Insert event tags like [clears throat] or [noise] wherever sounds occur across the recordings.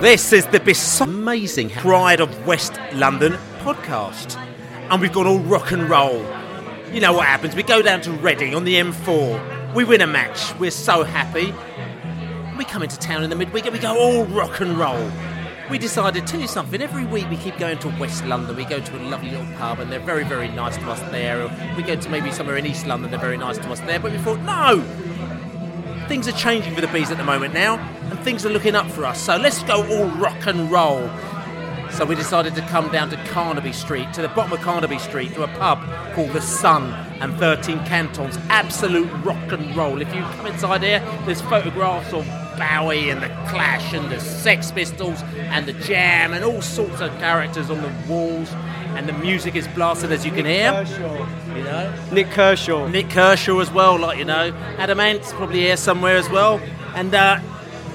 This is the bis- amazing Pride of West London podcast. And we've gone all rock and roll. You know what happens? We go down to Reading on the M4. We win a match. We're so happy. We come into town in the midweek and we go all rock and roll. We decided, tell you something, every week we keep going to West London. We go to a lovely little pub and they're very, very nice to us there. We go to maybe somewhere in East London, they're very nice to us there. But we thought, no, things are changing for the bees at the moment now, and things are looking up for us. So let's go all rock and roll. So we decided to come down to Carnaby Street, to the bottom of Carnaby Street, to a pub called The Sun and 13 Cantons. Absolute rock and roll. If you come inside here, there's photographs of Bowie and the Clash and the Sex Pistols and the Jam and all sorts of characters on the walls. And the music is blasted as you can hear. You know, Nik Kershaw. Nik Kershaw as well, like you know. Adam Ant's probably here somewhere as well. And uh,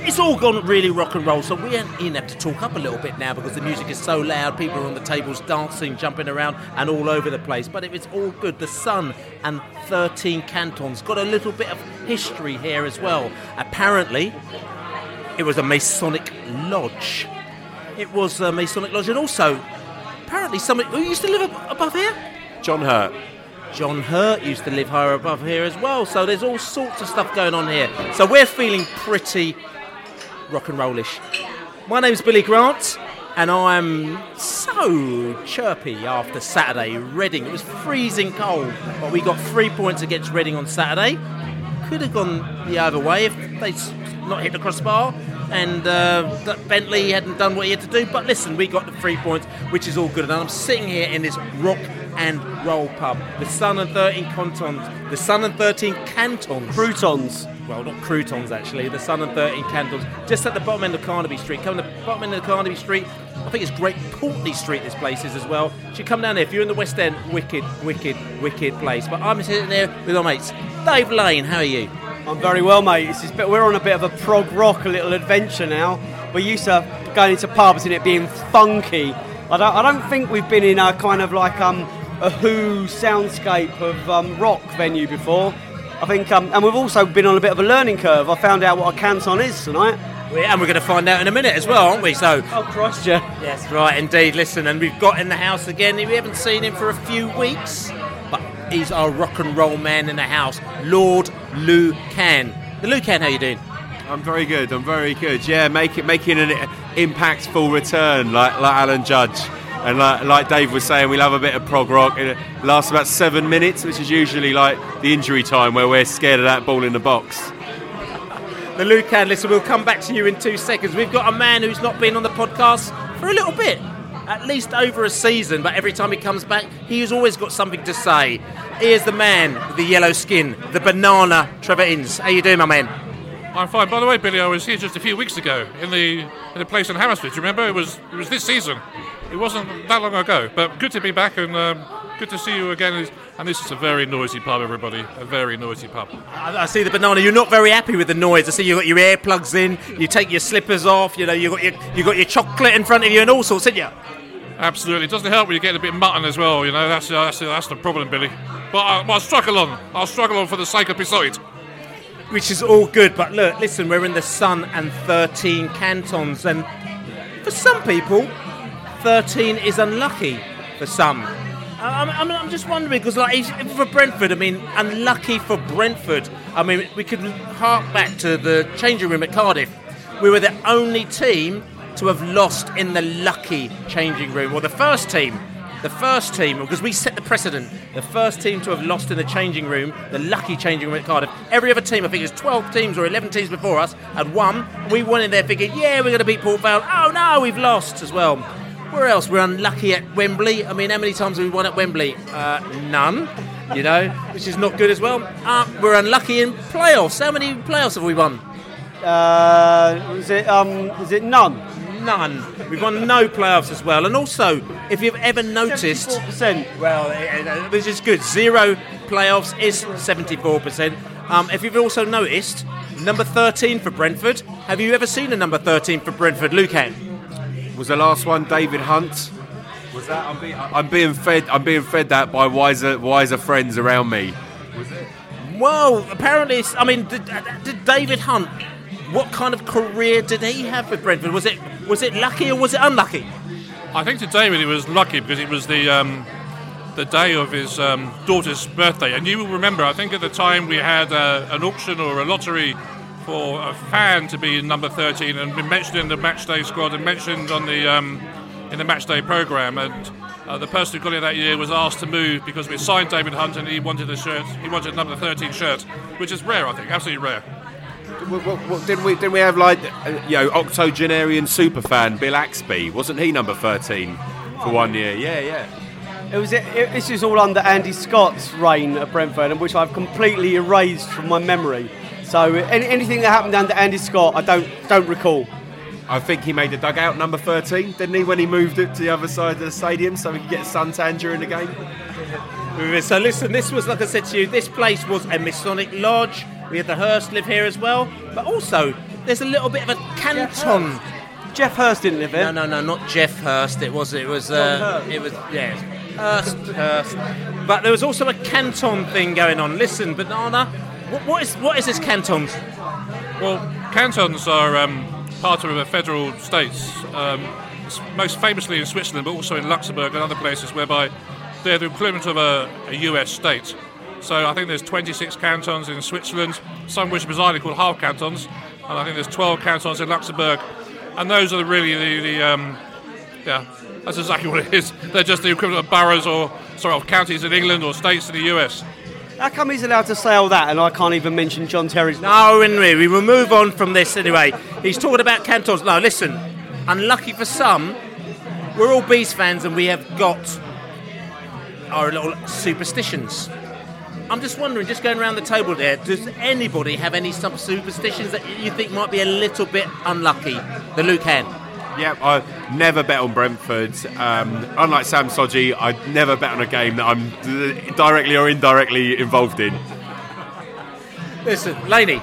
it's all gone really rock and roll. So we ain't even have to talk up a little bit now because the music is so loud. People are on the tables dancing, jumping around, and all over the place. But it's all good. The Sun and 13 Cantons got a little bit of history here as well. Apparently, it was a Masonic lodge. It was a Masonic lodge, and also apparently somebody who used to live ab- above here. John Hurt. John Hurt used to live higher above here as well. So there's all sorts of stuff going on here. So we're feeling pretty rock and rollish. My name's Billy Grant, and I'm so chirpy after Saturday. Reading, it was freezing cold, but we got three points against Reading on Saturday. Could have gone the other way if they'd not hit the crossbar and uh, Bentley hadn't done what he had to do. But listen, we got the three points, which is all good. And I'm sitting here in this rock and roll pub, the Sun and 13 Cantons, the Sun and 13 Cantons. Croutons. Well, not croutons actually, the Sun and 13 Cantons, just at the bottom end of Carnaby Street. Come to the bottom end of Carnaby Street. I think it's Great Pulteney Street, this place is as well. You should come down there. If you're in the West End, wicked, wicked, wicked place. But I'm sitting there with my mates. Dave Lane, how are you? I'm very well, mate. It's just, we're on a bit of a prog rock, a little adventure now. We're used to going into pubs and it being funky. I don't, I don't think we've been in a kind of like um, a Who soundscape of um, rock venue before. I think, um, and we've also been on a bit of a learning curve. I found out what a canton is tonight. We- And we're going to find out in a minute as well, aren't we? So, Oh, Christ, yeah. yes, right, indeed. Listen, and we've got in the house again. We haven't seen him for a few weeks, he's our rock and roll man in the house, Lord Lou Can. The Lou Can, how you doing? I'm very good. I'm very good. Yeah, make it making an impactful return, like like Alan Judge, and like, like Dave was saying, we love a bit of prog rock. It lasts about seven minutes, which is usually like the injury time where we're scared of that ball in the box. The Lou Can. Listen, we'll come back to you in two seconds. We've got a man who's not been on the podcast for a little bit. At least over a season, but every time he comes back, he's always got something to say. Here's the man with the yellow skin, the banana Trevor Inns. How you doing, my man? I'm fine. By the way, Billy, I was here just a few weeks ago in the in the place in Hammersmith. Do you remember? It was it was this season. It wasn't that long ago. But good to be back and um, good to see you again. And this is a very noisy pub, everybody. A very noisy pub. I, I see the banana. You're not very happy with the noise. I see you got your earplugs in. You take your slippers off. You know, you got your you got your chocolate in front of you and all sorts, didn't you? Absolutely. It doesn't help when you get a bit mutton as well. You know, that's that's, that's the problem, Billy. But uh, I, I'll struggle on. I'll struggle on for the sake of Beside. which is all good. But look, listen, we're in the Sun and 13 cantons, and for some people, 13 is unlucky. For some, I'm, I'm, I'm just wondering because, like, for Brentford, I mean, unlucky for Brentford. I mean, we could hark back to the changing room at Cardiff. We were the only team to have lost in the lucky changing room, or the first team the first team, because we set the precedent, the first team to have lost in the changing room, the lucky changing room at Cardiff. Every other team, I think it was 12 teams or 11 teams before us, had won. We went in there thinking, yeah, we're going to beat Port Vale. Oh no, we've lost as well. Where else? We're unlucky at Wembley. I mean, how many times have we won at Wembley? Uh, none, you know, which is not good as well. Uh, we're unlucky in playoffs. How many playoffs have we won? Uh, is it um, is it none? None. We've won no playoffs as well. And also, if you've ever noticed, percent. well, eh, eh, is good, zero playoffs is 74%. Um, if you've also noticed, number 13 for Brentford. Have you ever seen a number 13 for Brentford, Lucan? Was the last one David Hunt? Was that? I'm being, I'm being fed. I'm being fed that by wiser, wiser friends around me. Was it? Well, apparently, it's, I mean, did, did David Hunt? What kind of career did he have with Brentford? Was it was it lucky or was it unlucky? I think to David he was lucky because it was the um, the day of his um, daughter's birthday, and you will remember. I think at the time we had uh, an auction or a lottery for a fan to be number 13 and been mentioned in the matchday squad and mentioned on the um, in the matchday program. And uh, the person who got it that year was asked to move because we signed David Hunt and he wanted a shirt. He wanted a number 13 shirt, which is rare, I think, absolutely rare. What, what, what, didn't we? Didn't we have like uh, you know octogenarian superfan Bill Axbey? Wasn't he number thirteen for one year? Yeah, yeah. It was. It, this is all under Andy Scott's reign at Brentford, and which I've completely erased from my memory. So any, anything that happened under Andy Scott, I don't don't recall. I think he made the dugout number 13, didn't he, when he moved it to the other side of the stadium so he could get a suntan during the game? So listen, this was like I said to you. This place was a Masonic lodge. We had the Hurst live here as well, but also there's a little bit of a canton. Geoff Hurst didn't live here. No, no, no, not Geoff Hurst. It was, it was, uh, it was, yeah, Hurst, Hurst. But there was also a canton thing going on. Listen, Banana, what, what is what is this cantons? Well, cantons are um, part of the federal states, um, most famously in Switzerland, but also in Luxembourg and other places, whereby they're the equivalent of a, a US state. So I think there's 26 cantons in Switzerland, some which are bizarrely called half cantons, and I think there's 12 cantons in Luxembourg, and those are really the, the um, yeah, that's exactly [laughs] what it is. They're just the equivalent of boroughs or sorry, of counties in England or states in the US. How come he's allowed to say all that, and I can't even mention John Terry's? No, anyway, we will move on from this anyway. He's talking about cantons. No, listen, unlucky for some, we're all Bees fans and we have got our little superstitions. I'm just wondering, just going around the table there, does anybody have any superstitions that you think might be a little bit unlucky? The Lou Can. Yeah, I never bet on Brentford. Um, unlike Sam Sodje, I'd never bet on a game that I'm directly or indirectly involved in. Listen, Laney,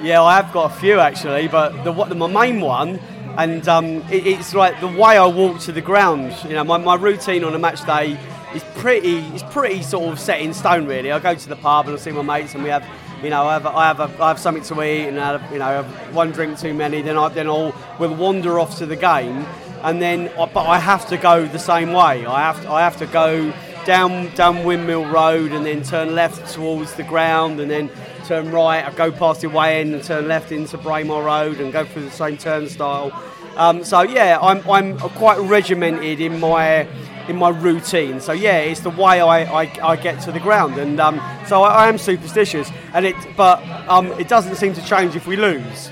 Yeah, I have got a few actually, but the, what the my main one, and um, it, it's like the way I walk to the ground. You know, my, my routine on a match day is pretty is pretty sort of set in stone. Really, I go to the pub and I see my mates, and we have. You know, I have, I have, a, I have something to eat, and I have, you know, one drink too many. Then I, then I'll, we'll wander off to the game, and then, but I have to go the same way. I have, to, I have to go down, down Windmill Road, and then turn left towards the ground, and then turn right. I go past the way end and turn left into Braemar Road and go through the same turnstile. Um, so yeah, I'm, I'm quite regimented in my in my routine. So yeah, it's the way I, I, I get to the ground, and um, so I, I am superstitious. And it, but um, it doesn't seem to change if we lose.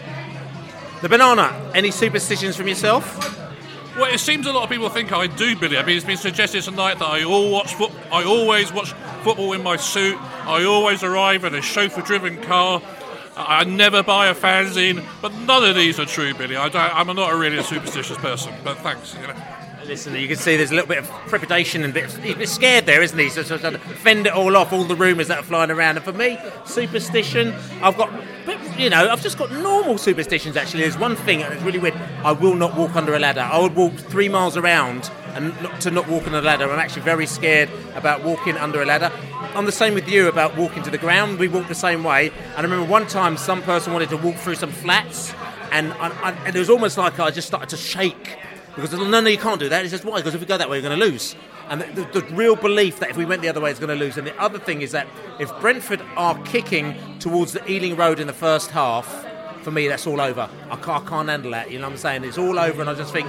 the banana. Any superstitions from yourself? Well, it seems a lot of people think I do, Billy. I mean, it's been suggested tonight that I all watch foot. I always watch football in my suit. I always arrive in a chauffeur-driven car. I I never buy a fanzine, but none of these are true, Billy. I don't, I'm not a really a superstitious person, but thanks. You know. Listen, you can see there's a little bit of trepidation and a bit, he's a bit scared there, isn't he? So, so, so to fend it all off, all the rumours that are flying around. And for me, superstition, I've got, you know, I've just got normal superstitions actually. There's one thing that's really weird. I will not walk under a ladder. I would walk three miles around and not, to not walk on a ladder. I'm actually very scared about walking under a ladder. I'm the same with you about walking to the ground. We walk the same way. And I remember one time some person wanted to walk through some flats, and, I, I, and it was almost like I just started to shake because no, no, you can't do that. He says, why? Because if we go that way, we're going to lose. And the, the, the real belief that if we went the other way, it's going to lose. And the other thing is that if Brentford are kicking towards the Ealing Road in the first half, for me, that's all over. I can't, I can't handle that. You know what I'm saying? It's all over, and I just think,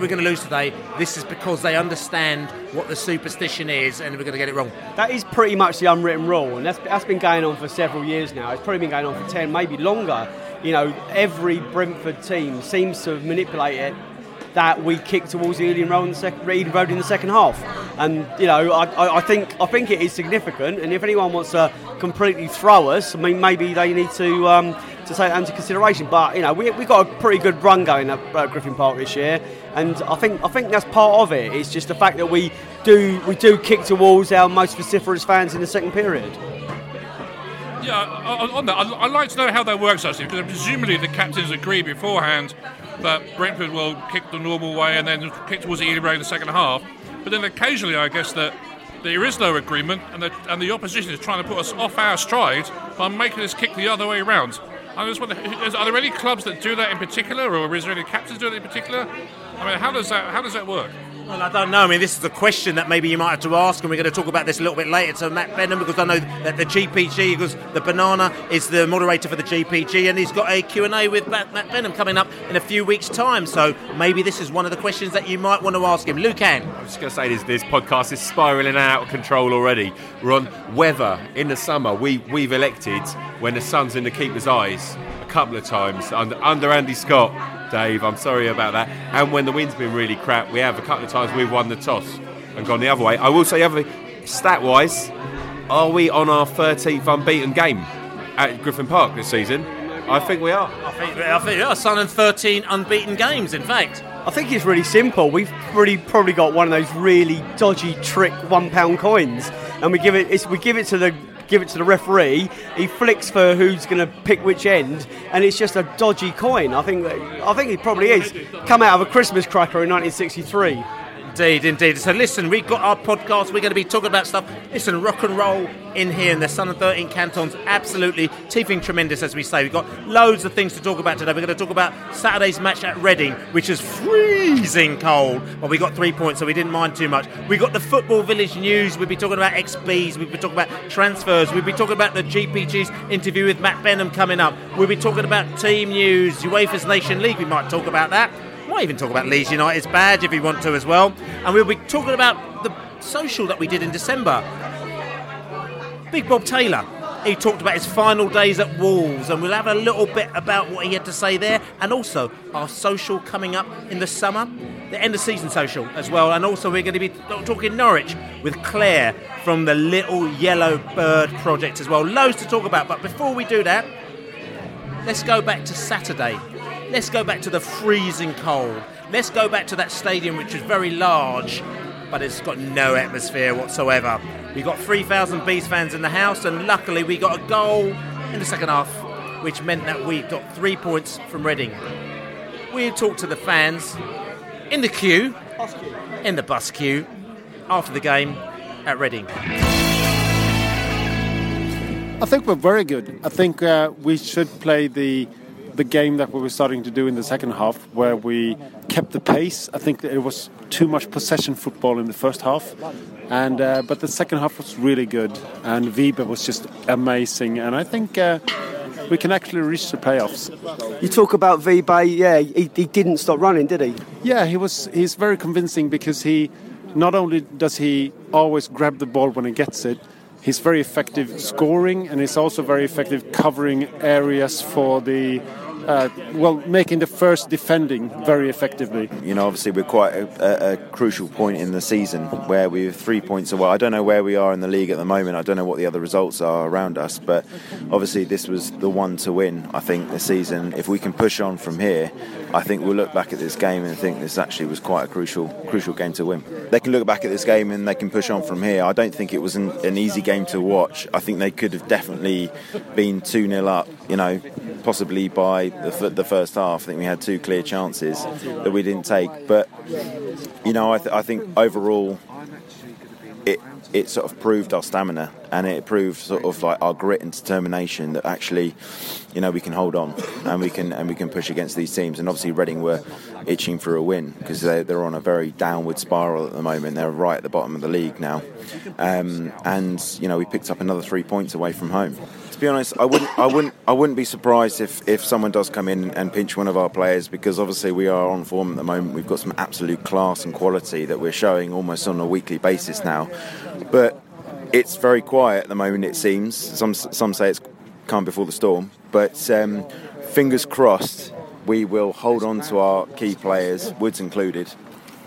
we're going to lose today. This is because they understand what the superstition is, and we're going to get it wrong. That is pretty much the unwritten rule, and that's, that's been going on for several years now. It's probably been going on for 10, maybe longer. You know, every Brentford team seems to manipulate it that we kick towards the Ealing Road in the, Road in the second half. And you know, I, I, think I think it is significant. And if anyone wants to completely throw us, I mean, maybe they need to um, to take that into consideration. But you know, we we got a pretty good run going at uh, Griffin Park this year, and I think I think that's part of it. It's just the fact that we do we do kick towards our most vociferous fans in the second period. Yeah, on that, I'd like to know how that works actually, because presumably the captains agree beforehand that Brentford will kick the normal way and then kick towards the Road in the second half. But then occasionally, I guess that there is no agreement, and the, and the opposition is trying to put us off our stride by making us kick the other way around. I just wonder, are there any clubs that do that in particular, or is there any captains doing it in particular? I mean, how does that how does that work? Well, I don't know. I mean, this is a question that maybe you might have to ask, and we're going to talk about this a little bit later to Matt Benham because I know that the GPG, because the Banana is the moderator for the GPG, and he's got a Q&A with Matt, Matt Benham coming up in a few weeks' time. So maybe this is one of the questions that you might want to ask him. Lucan. I was just going to say this, this podcast is spiralling out of control already. We're on weather in the summer. We, we've elected when the sun's in the keeper's eyes a couple of times under, under Andy Scott, Dave. I'm sorry about that. And when the wind's been really crap, we have a couple of times we've won the toss and gone the other way. I will say, other stat wise, are we on our 13th unbeaten game at Griffin Park this season? I think we are. I think, I think yeah, Sun and 13 unbeaten games, in fact. I think it's really simple. We've really probably got one of those really dodgy trick one pound coins, and we give it it's, we give it to the give it to the referee. He flicks for who's going to pick which end, and it's just a dodgy coin. I think that, I think he probably is come out of a Christmas cracker in 1963. Indeed, indeed. So listen, we've got our podcast. We're going to be talking about stuff. Listen, rock and roll in here in the Sun and 13 cantons. Absolutely teething tremendous, as we say. We've got loads of things to talk about today. We're going to talk about Saturday's match at Reading, which is freezing cold. Well, we got three points, so we didn't mind too much. We've got the Football Village news. We'll be talking about XBs. We'll be talking about transfers. We'll be talking about the GPG's interview with Matt Benham coming up. We'll be talking about team news, UEFA's Nation League. We might talk about that. Might even talk about Leeds United's badge if you want to as well. And we'll be talking about the social that we did in December. Big Bob Taylor. He talked about his final days at Wolves, and we'll have a little bit about what he had to say there, and also our social coming up in the summer, the end of season social as well. And also, we're going to be talking Norwich with Claire from the Little Yellow Bird project as well. Loads to talk about, but before we do that, let's go back to Saturday. Let's go back to the freezing cold. Let's go back to that stadium, which is very large, but it's got no atmosphere whatsoever. We got 3,000 Bees fans in the house, and luckily we got a goal in the second half, which meant that we got three points from Reading. We talked to the fans in the queue, in the bus queue, after the game at Reading. I think we're very good. I think uh, we should play the the game that we were starting to do in the second half, where we kept the pace. I think that it was too much possession football in the first half, and uh, but the second half was really good, and Vibe was just amazing. And I think uh, we can actually reach the playoffs. You talk about V-Bay, yeah, he, he didn't stop running, did he? Yeah, he was. He's very convincing because he not only does he always grab the ball when he gets it, he's very effective scoring, and he's also very effective covering areas for the. Uh, well, making the first defending very effectively. You know, obviously we're quite a, a, a crucial point in the season where we're three points away. I don't know where we are in the league at the moment. I don't know what the other results are around us, but obviously this was the one to win. I think this season. If we can push on from here, I think we'll look back at this game and think this actually was quite a crucial, crucial game to win. They can look back at this game and they can push on from here. I don't think it was an, an easy game to watch. I think they could have definitely been two 0 up. You know, possibly by the, the first half. I think we had two clear chances that we didn't take. But you know, I, th- I think overall, it it sort of proved our stamina and it proved sort of like our grit and determination that actually, you know, we can hold on and we can and we can push against these teams. And obviously, Reading were itching for a win because they're, they're on a very downward spiral at the moment. They're right at the bottom of the league now, um, and you know, we picked up another three points away from home. to be honest, I wouldn't, I wouldn't, I wouldn't be surprised if, if someone does come in and pinch one of our players because obviously we are on form at the moment. We've got some absolute class and quality that we're showing almost on a weekly basis now, but it's very quiet at the moment. It seems some some say it's calm before the storm, but um, fingers crossed we will hold on to our key players, Woods included,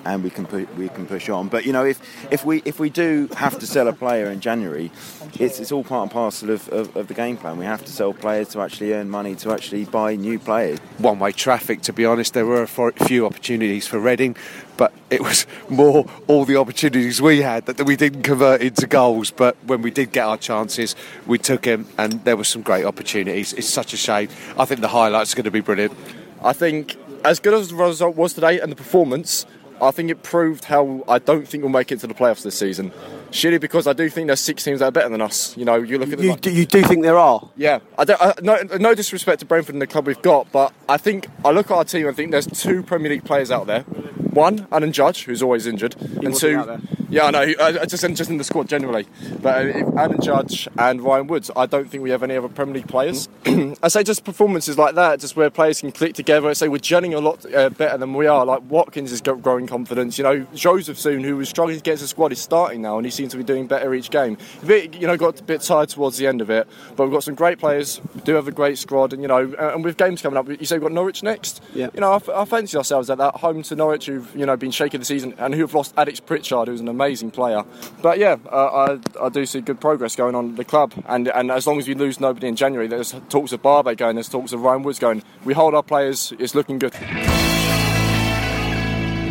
and we can pu- we can push on. But you know, if if we if we do have to sell a player in January, it's it's all part and parcel of, of, of the game plan. We have to sell players to actually earn money to actually buy new players. One way traffic, to be honest. There were a few opportunities for Reading, but it was [laughs] more all the opportunities we had that we didn't convert into goals. But when we did get our chances, we took them, and there were some great opportunities. It's such a shame. I think the highlights are going to be brilliant. I think as good as the result was today and the performance, I think it proved how I don't think we'll make it to the playoffs this season. Surely because I do think there's six teams that are better than us. You know, you look at the You, do, you do think there are? yeah, I don't, I, no, no disrespect to Brentford and the club we've got, but I think I look at our team and think there's two Premier League players out there. One, Alan Judge, who's always injured, and two. Yeah, I know, I, I just just in the squad generally. But uh, if Alan Judge and Ryan Woods, I don't think we have any other Premier League players. [clears throat] I say just performances like that, just where players can click together. I say we're gelling a lot uh, better than we are. Like Watkins is growing confidence. You know, Jozefzoon, who was struggling against the squad, is starting now, and he seems to be doing better each game. Bit, you know, got a bit tired towards the end of it, but we've got some great players. We do have a great squad, and you know, uh, and with games coming up, you say we've got Norwich next. Yeah. You know, I, f- I fancy ourselves at that home to Norwich, who've you know been shaking the season, and who've lost Alex Pritchard, who's an amazing player. But yeah, uh, I, I do see good progress going on at the club, and and as long as we lose nobody in January, there's talks of Barbet going, there's talks of Ryan Woods going. We hold our players, it's looking good.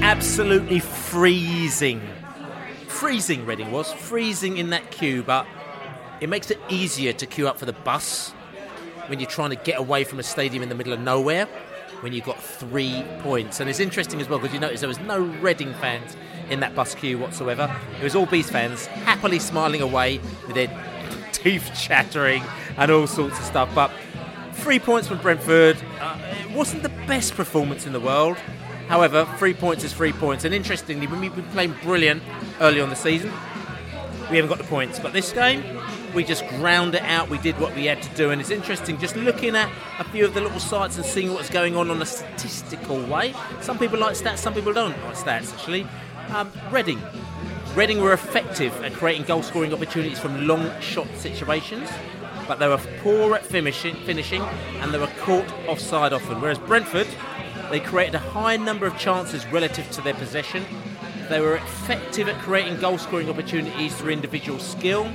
absolutely freezing. Freezing, Reading was. Freezing in that queue, but it makes it easier to queue up for the bus when you're trying to get away from a stadium in the middle of nowhere when you've got three points. And it's interesting as well because you notice there was no Reading fans in that bus queue whatsoever. It was all Beast fans happily smiling away with their [laughs] teeth chattering and all sorts of stuff. But three points from Brentford. Uh, it wasn't the best performance in the world. However, three points is three points. And interestingly, when we've been playing brilliant early on the season, we haven't got the points. But this game, we just ground it out. We did what we had to do. And it's interesting just looking at a few of the little sites and seeing what's going on on a statistical way. Some people like stats, some people don't like stats, actually. Um, Reading. Reading were effective at creating goal scoring opportunities from long shot situations, but they were poor at finishing, finishing and they were caught offside often. Whereas Brentford, they created a high number of chances relative to their possession. They were effective at creating goal scoring opportunities through individual skill,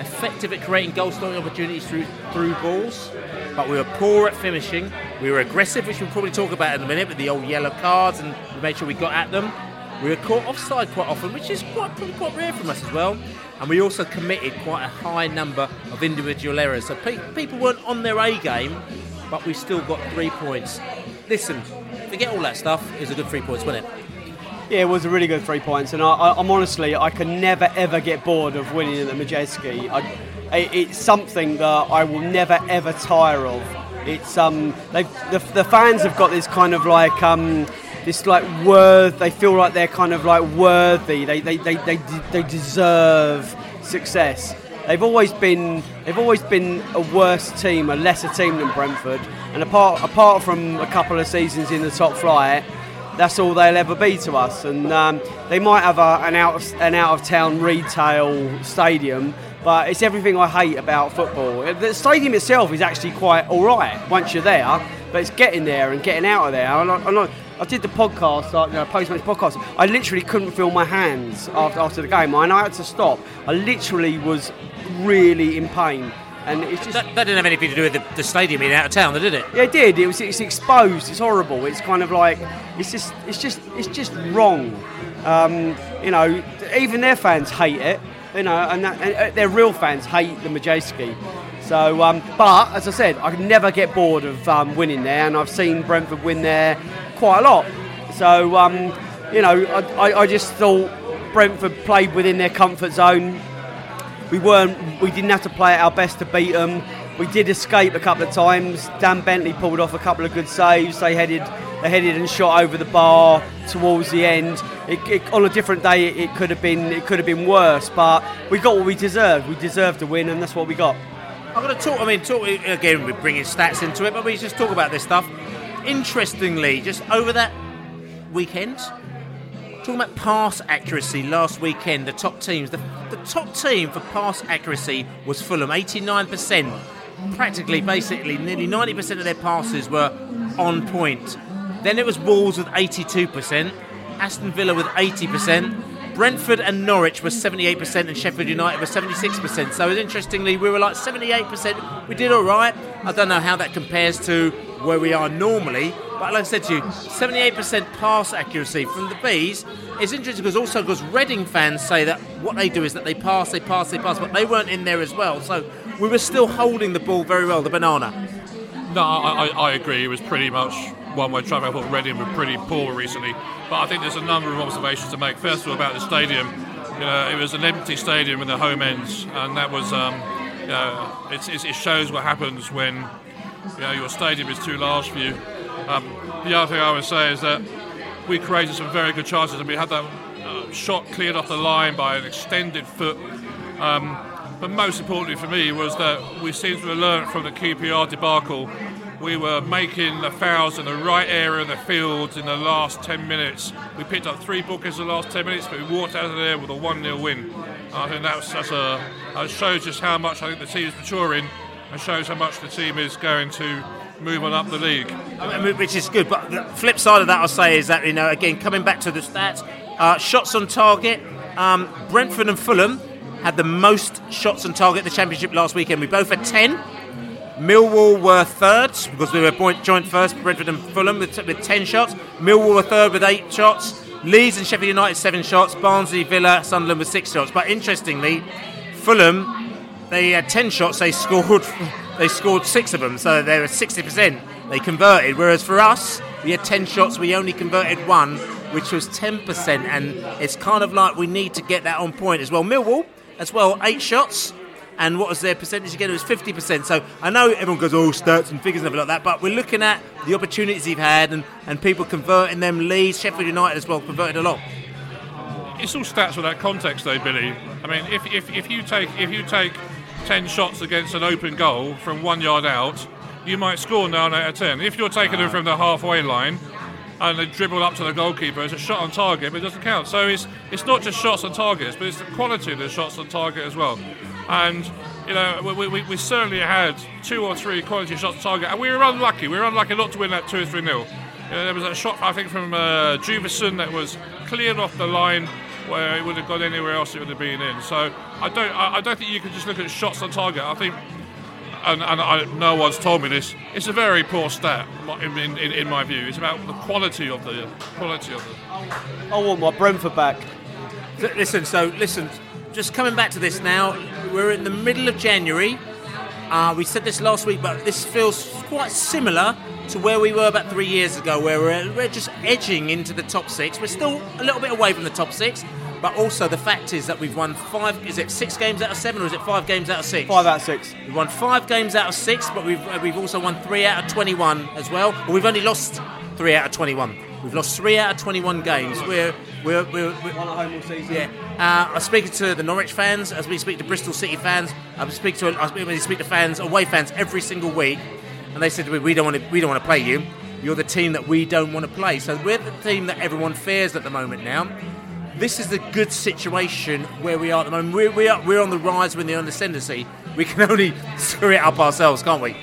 effective at creating goal scoring opportunities through through balls, but we were poor at finishing. We were aggressive, which we'll probably talk about in a minute, with the old yellow cards, and we made sure we got at them. We were caught offside quite often, which is quite probably quite rare from us as well. And we also committed quite a high number of individual errors. So pe- people weren't on their A game, but we still got three points. Listen, forget all that stuff. It was a good three points, wasn't it? Yeah, it was a really good three points, and I, I'm honestly, I can never ever get bored of winning at the Madejski. It's something that I will never ever tire of. It's um, the, the fans have got this kind of like um, this like worth. They feel like they're kind of like worthy. They they, they, they, they deserve success. They've always been they've always been a worse team, a lesser team than Brentford, and apart apart from a couple of seasons in the top flight, that's all they'll ever be to us. And um, they might have a, an out of, an out of town retail stadium, but it's everything I hate about football. The stadium itself is actually quite all right once you're there, but it's getting there and getting out of there. And I, and I, I did the podcast, like, you know, post-match podcast. I literally couldn't feel my hands after, after the game, and I had to stop. I literally was really in pain. And it's just That, that didn't have anything to do with the, the stadium being out of town, though, did it? yeah, it did. It was. It's exposed. It's horrible. It's kind of like. It's just. It's just. It's just wrong. Um, you know, even their fans hate it. You know, and, that, and uh, their real fans hate the Madejski. So, um, but as I said, I can never get bored of um, winning there, and I've seen Brentford win there quite a lot. So, um, you know, I, I, just thought Brentford played within their comfort zone we weren't we didn't have to play at our best to beat them we did escape a couple of times Dan Bentley pulled off a couple of good saves they headed they headed and shot over the bar towards the end it, it, on a different day it, it could have been it could have been worse but we got what we deserved we deserved to win and that's what we got I'm going to talk. I mean, talk again. We're bringing stats into it, but we just talk about this stuff. Interestingly, just over that weekend, talking about pass accuracy last weekend, the top teams, the, the top team for pass accuracy was Fulham, 89%. Practically, basically, nearly 90% of their passes were on point. Then it was Wolves with 82%, Aston Villa with 80%. Brentford and Norwich were 78% and Sheffield United were 76%. So interestingly, we were like 78%. We did all right. I don't know how that compares to where we are normally, but like I said to you, 78% pass accuracy from the Bees is interesting because also because Reading fans say that what they do is that they pass, they pass, they pass, but they weren't in there as well. So we were still holding the ball very well, the banana. No, I, I, I agree. It was pretty much one way traffic. I thought Reading were pretty poor recently, but I think there's a number of observations to make. First of all, about the stadium. You know, it was an empty stadium in the home ends, and that was, um, you know, it's, it's, it shows what happens when you know your stadium is too large for you. Um, the other thing I would say is that we created some very good chances, and we had that uh, shot cleared off the line by an extended foot. Um, but most importantly for me was that we seem to have learned from the QPR debacle we were making the fouls in the right area of the field in the last 10 minutes. We picked up three bookings in the last 10 minutes, but we walked out of there with a 1 0 win. I think that's, that's a, that shows just how much I think the team is maturing and shows how much the team is going to move on up the league. I mean, which is good, but the flip side of that I'll say is that, you know, again, coming back to the stats, uh, shots on target, um, Brentford and Fulham had the most shots on target in the Championship last weekend. We both had 10. Millwall were third because we were joint first, Brentford and Fulham with, with 10 shots. Millwall were third with 8 shots. Leeds and Sheffield United 7 shots. Barnsley, Villa, Sunderland with 6 shots. But interestingly, Fulham, they had 10 shots, they scored [laughs] they scored 6 of them, so they were 60%. They converted, whereas for us, we had 10 shots, we only converted 1, which was 10%. And it's kind of like we need to get that on point as well. Millwall, as well, 8 shots and what was their percentage again? It was 50%. So I know everyone goes, oh, stats and figures and everything like that, but we're looking at the opportunities they've had and, and people converting them. Leeds, Sheffield United as well converted a lot. It's all stats without context, though, Billy. I mean, if, if, if you take if you take 10 shots against an open goal from one yard out, you might score 9 out of 10. If you're taking them from the halfway line, and they dribble up to the goalkeeper. It's a shot on target, but it doesn't count. So it's it's not just shots on targets, but it's the quality of the shots on target as well. And you know, we, we, we certainly had two or three quality shots on target, and we were unlucky. We were unlucky not to win that two or three nil. You know, there was a shot I think from uh, that was cleared off the line where it would have gone anywhere else it would have been in. So I don't I, I don't think you can just look at shots on target. I think and, and I, no one's told me this. It's a very poor stat in, in, in, my view. It's about the quality of the quality of the. I want my Brentford back. Listen, so listen, just coming back to this now. We're in the middle of January. Uh, we said this last week, but this feels quite similar to where we were about three years ago, where we're, we're just edging into the top six. We're still a little bit away from the top six, but also the fact is that we've won five. Is it six games out of seven, or is it five games out of six? Five out of six. We've won five games out of six, but we've uh, we've also won three out of twenty-one as well. But we've only lost three out of twenty-one. We've lost three out of twenty-one games. We're we're, we're, we're one at home all season. Yeah. Uh, I speak to the Norwich fans as we speak to Bristol City fans. I speak to I speak, speak to fans, away fans, every single week, and they said to me, "We don't want to we don't want to play you. You're the team that we don't want to play." So we're the team that everyone fears at the moment now this is the good situation where we are at the moment. We're, we are, we're on the rise, we're in the ascendancy. We can [laughs] only screw it up ourselves, can't we?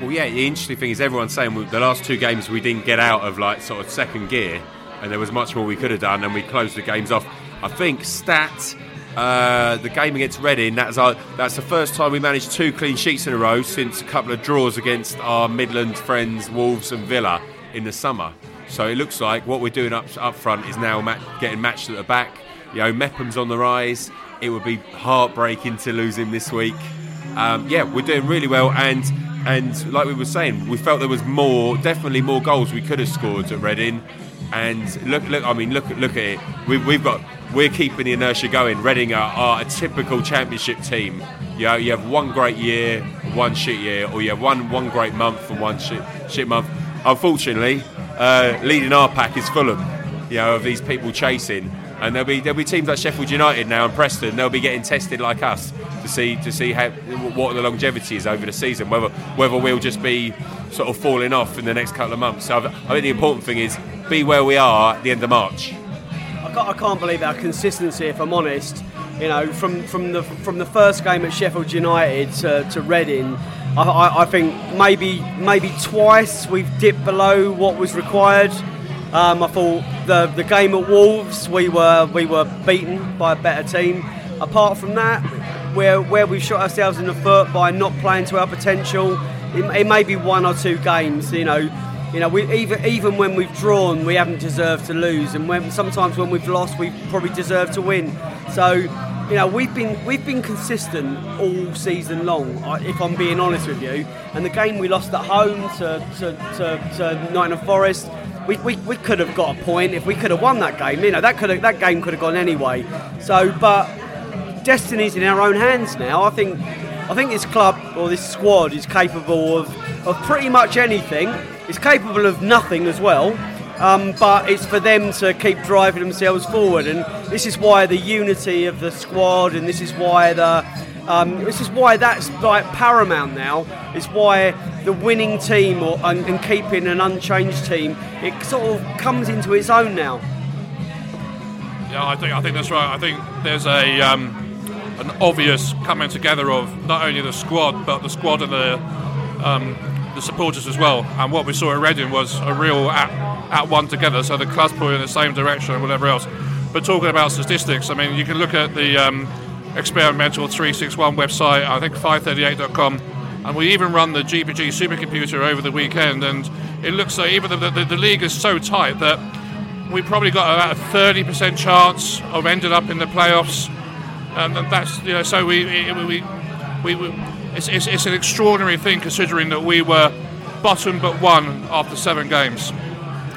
Well, yeah, the interesting thing is everyone's saying the last two games we didn't get out of like sort of second gear, and there was much more we could have done, and we closed the games off. I think stat Uh, the game against Reading, that's, our, that's the first time we managed two clean sheets in a row since a couple of draws against our Midland friends, Wolves and Villa, in the summer. So it looks like what we're doing up up front is now ma- getting matched at the back. You know, Mepham's on the rise. It would be heartbreaking to lose him this week. Um, yeah, we're doing really well, and and like we were saying, we felt there was more, definitely more goals we could have scored at Reading. And look, look, I mean, look, look at it. We, we've got, we're keeping the inertia going. Reading are, are a typical championship team. You know, you have one great year, one shit year, or you have one one great month and one shit shit month. Unfortunately, uh, leading our pack is Fulham. You know, of these people chasing. And there'll be there'll be teams like Sheffield United now and Preston. They'll be getting tested like us to see to see how what the longevity is over the season. Whether whether we'll just be sort of falling off in the next couple of months. So I think the important thing is be where we are at the end of March. I can't, I can't believe our consistency, if I'm honest. You know, from, from the from the first game at Sheffield United to, to Reading, I, I, I think maybe maybe twice we've dipped below what was required. Um, I thought the the game at Wolves we were we were beaten by a better team. Apart from that, where where we shot ourselves in the foot by not playing to our potential, it, it may be one or two games. You know, you know, we, even even when we've drawn, we haven't deserved to lose, and when sometimes when we've lost, we probably deserve to win. So, you know, we've been we've been consistent all season long. If I'm being honest with you, and the game we lost at home to to, to, to Nottingham Forest, we, we, we could have got a point if we could have won that game. You know, that could have, that game could have gone anyway. So, but destiny's in our own hands now. I think I think this club or this squad is capable of, of pretty much anything. It's capable of nothing as well. Um, but it's for them to keep driving themselves forward, and this is why the unity of the squad, and this is why the um, this is why that's like paramount now. It's why the winning team or and, and keeping an unchanged team it sort of comes into its own now. Yeah, I think I think that's right. I think there's a um, an obvious coming together of not only the squad but the squad and the um, the supporters as well. And what we saw at Reading was a real at, at one together. So the club's pulling in the same direction and whatever else. But talking about statistics, I mean, you can look at the um, experimental 361 website, I think 538.com, and we even run the GPG supercomputer over the weekend. And it looks like even the, the, the league is so tight that we probably got about a 30% chance of ending up in the playoffs. And that's, you know, so we, we, we, we it's, it's, it's, an extraordinary thing considering that we were bottom but one after seven games.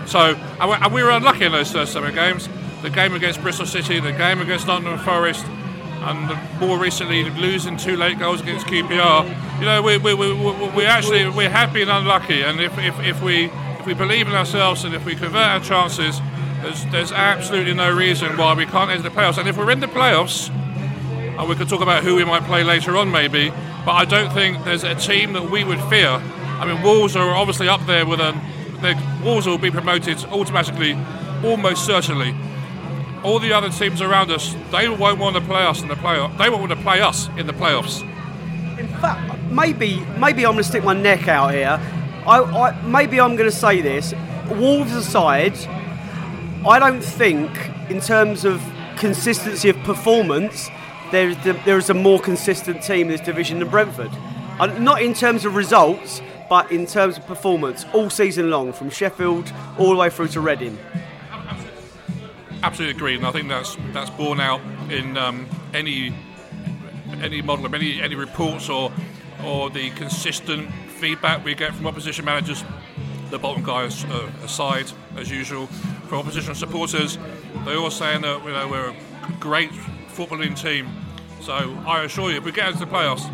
So, and we were unlucky in those first seven games. The game against Bristol City, the game against Nottingham Forest, and more recently losing two late goals against QPR. You know, we, we, we, we actually we have been unlucky, and if, if, if we if we believe in ourselves and if we convert our chances, there's, there's absolutely no reason why we can't enter the playoffs. And if we're in the playoffs, and we could talk about who we might play later on, maybe. But I don't think there's a team that we would fear. I mean, Wolves are obviously up there with a. The Wolves will be promoted automatically, almost certainly. All the other teams around us, they won't want to play us in the playoff. They won't want to play us in the playoffs. In fact, maybe maybe I'm going to stick my neck out here. I, I maybe I'm going to say this. Wolves aside, I don't think in terms of consistency of performance there, there is a more consistent team in this division than Brentford. not in terms of results, but in terms of performance all season long, from Sheffield all the way through to Reading. Absolutely agreed, and I think that's that's borne out in um, any any model any any reports or or the consistent feedback we get from opposition managers. The bottom guys uh, aside, as usual, from opposition supporters, they're all saying that you know we're a great footballing team. So I assure you, if we get into the playoffs,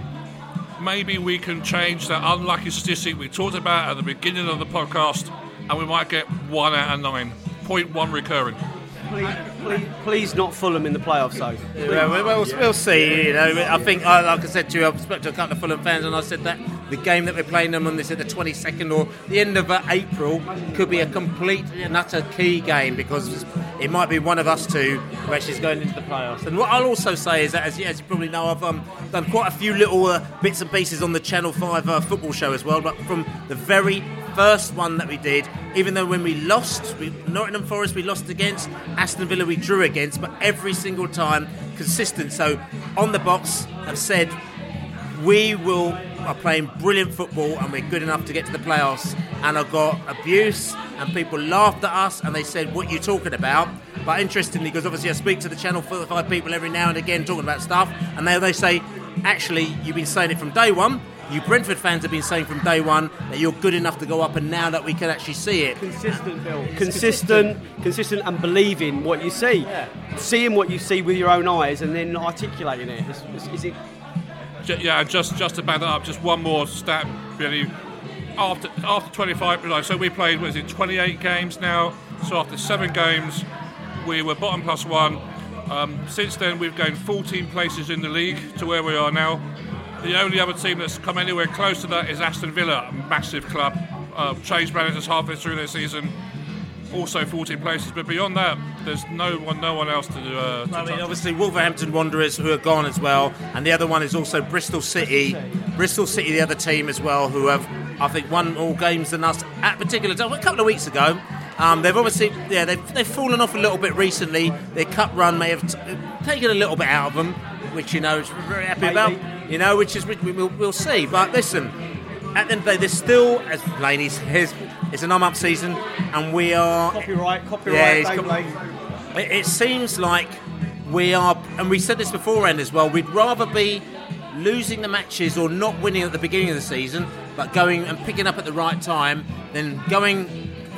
maybe we can change that unlucky statistic we talked about at the beginning of the podcast, and we might get one out of nine, point one recurring. Please, please, please, not Fulham in the playoffs, though. Yeah, we'll, we'll, we'll, see. You know, I think, like I said to you, I've spoken to a couple of Fulham fans, and I said that the game that we're playing them on this at the 22nd or the end of April could be a complete and utter key game because it might be one of us two who actually is going into the playoffs. And what I'll also say is that, as you, as you probably know, I've um, done quite a few little uh, bits and pieces on the Channel 5 uh, football show as well. But from the very first one that we did, even though when we lost, we, Nottingham Forest we lost against, Aston Villa we drew against, but every single time consistent. So on the box, I've said we will are playing brilliant football and we're good enough to get to the playoffs. And I got abuse and people laughed at us and they said, "What are you talking about?" But interestingly, because obviously I speak to the Channel 5 people every now and again talking about stuff, and they, they say, "Actually, you've been saying it from day one." You Brentford fans have been saying from day one that you're good enough to go up, and now that we can actually see it, consistent, Bill, consistent, consistent, and believing what you see, yeah. seeing what you see with your own eyes, and then articulating it. Is, is, is it? Yeah, just just to back that up, just one more stat, really. After after 25, so we played, what is it, 28 games now. So after seven games, we were bottom plus one. Um, since then, we've gained 14 places in the league to where we are now. The only other team that's come anywhere close to that is Aston Villa, a massive club. Uh, changed managers halfway through their season, also 14 places. But beyond that, there's no one, no one else to. Uh, to I mean, touch. obviously Wolverhampton Wanderers who are gone as well, and the other one is also Bristol City. Bristol City, the other team as well, who have I think won more games than us at particular time. A couple of weeks ago, um, they've obviously yeah they've, they've fallen off a little bit recently. Their cup run may have t- taken a little bit out of them, which you know is we're very happy about. You know, which is we, we'll, we'll see. But listen, at the end of the day, there's still, as Laney says, it's an arm-up season, and we are Copyright, copyright, Yeah, it, it seems like we are, and we said this beforehand as well. We'd rather be losing the matches or not winning at the beginning of the season, but going and picking up at the right time, than going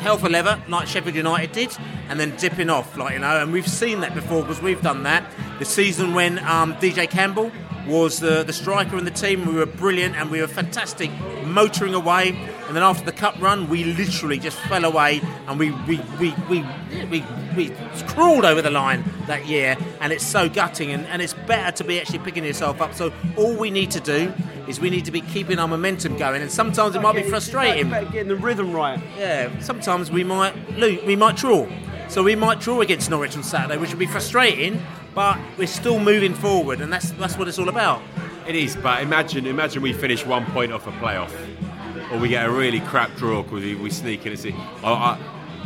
hell for leather like Sheffield United did, and then dipping off, like you know. And we've seen that before because we've done that. The season when um, DJ Campbell was the, the striker in the team. We were brilliant and we were fantastic, motoring away. And then after the cup run, we literally just fell away and we we, we, we, we, we crawled over the line that year. And it's so gutting. And, and it's better to be actually picking yourself up. So all we need to do is we need to be keeping our momentum going. And sometimes it might be frustrating. Better getting the rhythm right. Yeah, sometimes we might lose, we might draw. So we might draw against Norwich on Saturday, which would be frustrating, but we're still moving forward, and that's that's what it's all about. It is, but imagine imagine we finish one point off a playoff, or we get a really crap draw because we, we sneak in and see. I, I,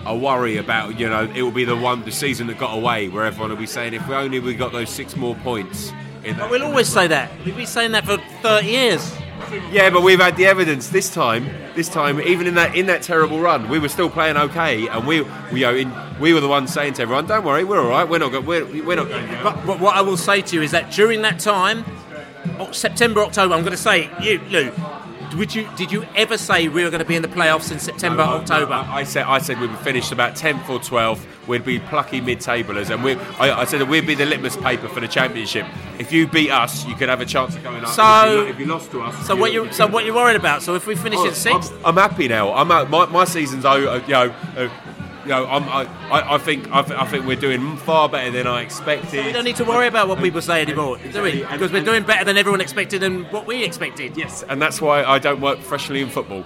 I worry about you know it will be the one the season that got away where everyone will be saying if we only we got those six more points. In. But we'll always say that. We've been saying that for 30 years. Yeah, but we've had the evidence this time. This time, even in that in that terrible run, we were still playing okay, and we we you know, in, we were the ones saying to everyone, "Don't worry, we're all right. We're not go, we're, we're not going down." But, but what I will say to you is that during that time, September, October, I'm going to say, you, Lou, would you, did you ever say we were going to be in the playoffs in September, No, no, October? I, I said I said we'd be finished about tenth or twelfth. We'd be plucky mid-tablers, and we I, I said that we'd be the litmus paper for the championship. If you beat us, you could have a chance of going up. So- if you, if you lost to us, so what you so what you're worried about? So if we finish Oh, in sixth, I'm, I'm happy now. I'm out, my, my season's over. You know, uh, you know, I'm, I, I I think I, th- I think we're doing far better than I expected. we don't need to worry about what people say anymore, do we? Because we're doing better than everyone expected and what we expected. Yes, and that's why I don't work professionally in football.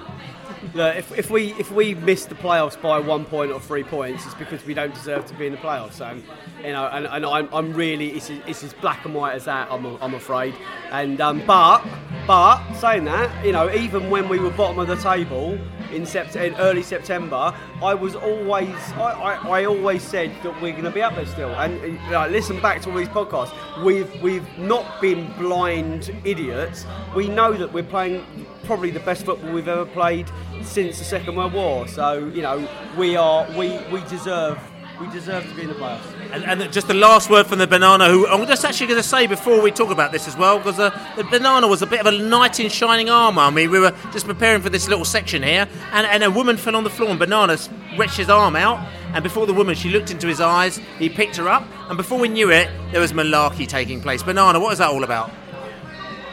Look, if, if we if we miss the playoffs by one point or three points, it's because we don't deserve to be in the playoffs. So, you know, and, and I'm, I'm really it's, it's as black and white as that. I'm, I'm afraid. And um, but but saying that, you know, even when we were bottom of the table in, sept- in early September, I was always I, I, I always said that we're going to be up there still. And you listen back to all these podcasts. We've we've not been blind idiots. We know that we're playing probably the best football we've ever played since the Second World War. So you know we are we we deserve we deserve to be in the playoffs. And, and just the last word from the banana, who I'm just actually going to say before we talk about this as well, because uh, the banana was a bit of a knight in shining armour. I mean, we were just preparing for this little section here, and, and a woman fell on the floor, and banana stretched his arm out. And before the woman, she looked into his eyes, he picked her up, and before we knew it, there was malarkey taking place. Banana, what is that all about?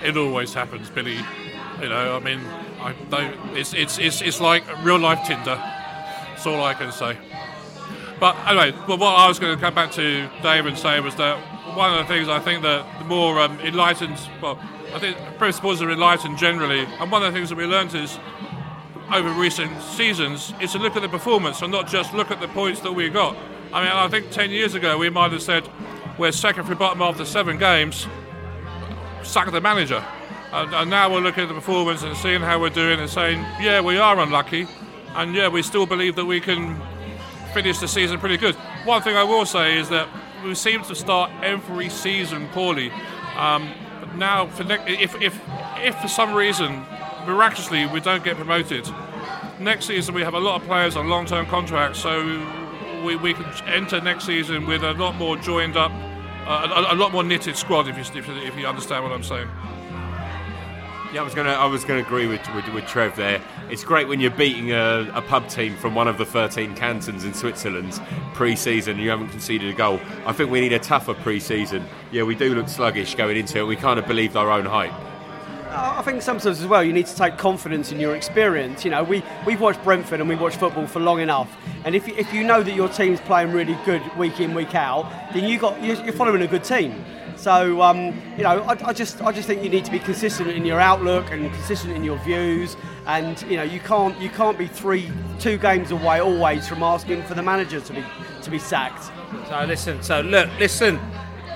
It always happens, Billy. You know, I mean, I don't. It's it's it's, it's like real life Tinder. That's all I can say. But anyway, what I was going to come back to Dave and say was that one of the things I think that the more um, enlightened, well, I think principals are enlightened generally, and one of the things that we learned is over recent seasons is to look at the performance and not just look at the points that we got. I mean, I think 10 years ago we might have said we're second from bottom after seven games, sack the manager. And, and now we're looking at the performance and seeing how we're doing and saying, yeah, we are unlucky, and yeah, we still believe that we can finish the season pretty good. One thing I will say is that we seem to start every season poorly. Um, now, ne- if, if, if for some reason, miraculously, we don't get promoted, next season we have a lot of players on long-term contracts, so we, we can enter next season with a lot more joined up, uh, a, a lot more knitted squad. If you, if if you understand what I'm saying. Yeah, I was gonna I was gonna agree with, with with Trev there. It's great when you're beating a, a pub team from one of the 13 cantons in Switzerland pre-season and you haven't conceded a goal. I think we need a tougher pre-season. Yeah, we do look sluggish going into it. We kind of believed our own hype. Uh, I think sometimes as well you need to take confidence in your experience. You know, we, we've watched Brentford and we've watched football for long enough. And if you, if you know that your team's playing really good week in, week out, then you got, you're following a good team. So, um, you know, I, I, just, I just think you need to be consistent in your outlook and consistent in your views. And, you know, you can't, you can't be three, two games away always from asking for the manager to be, to be sacked. So listen, so look, listen,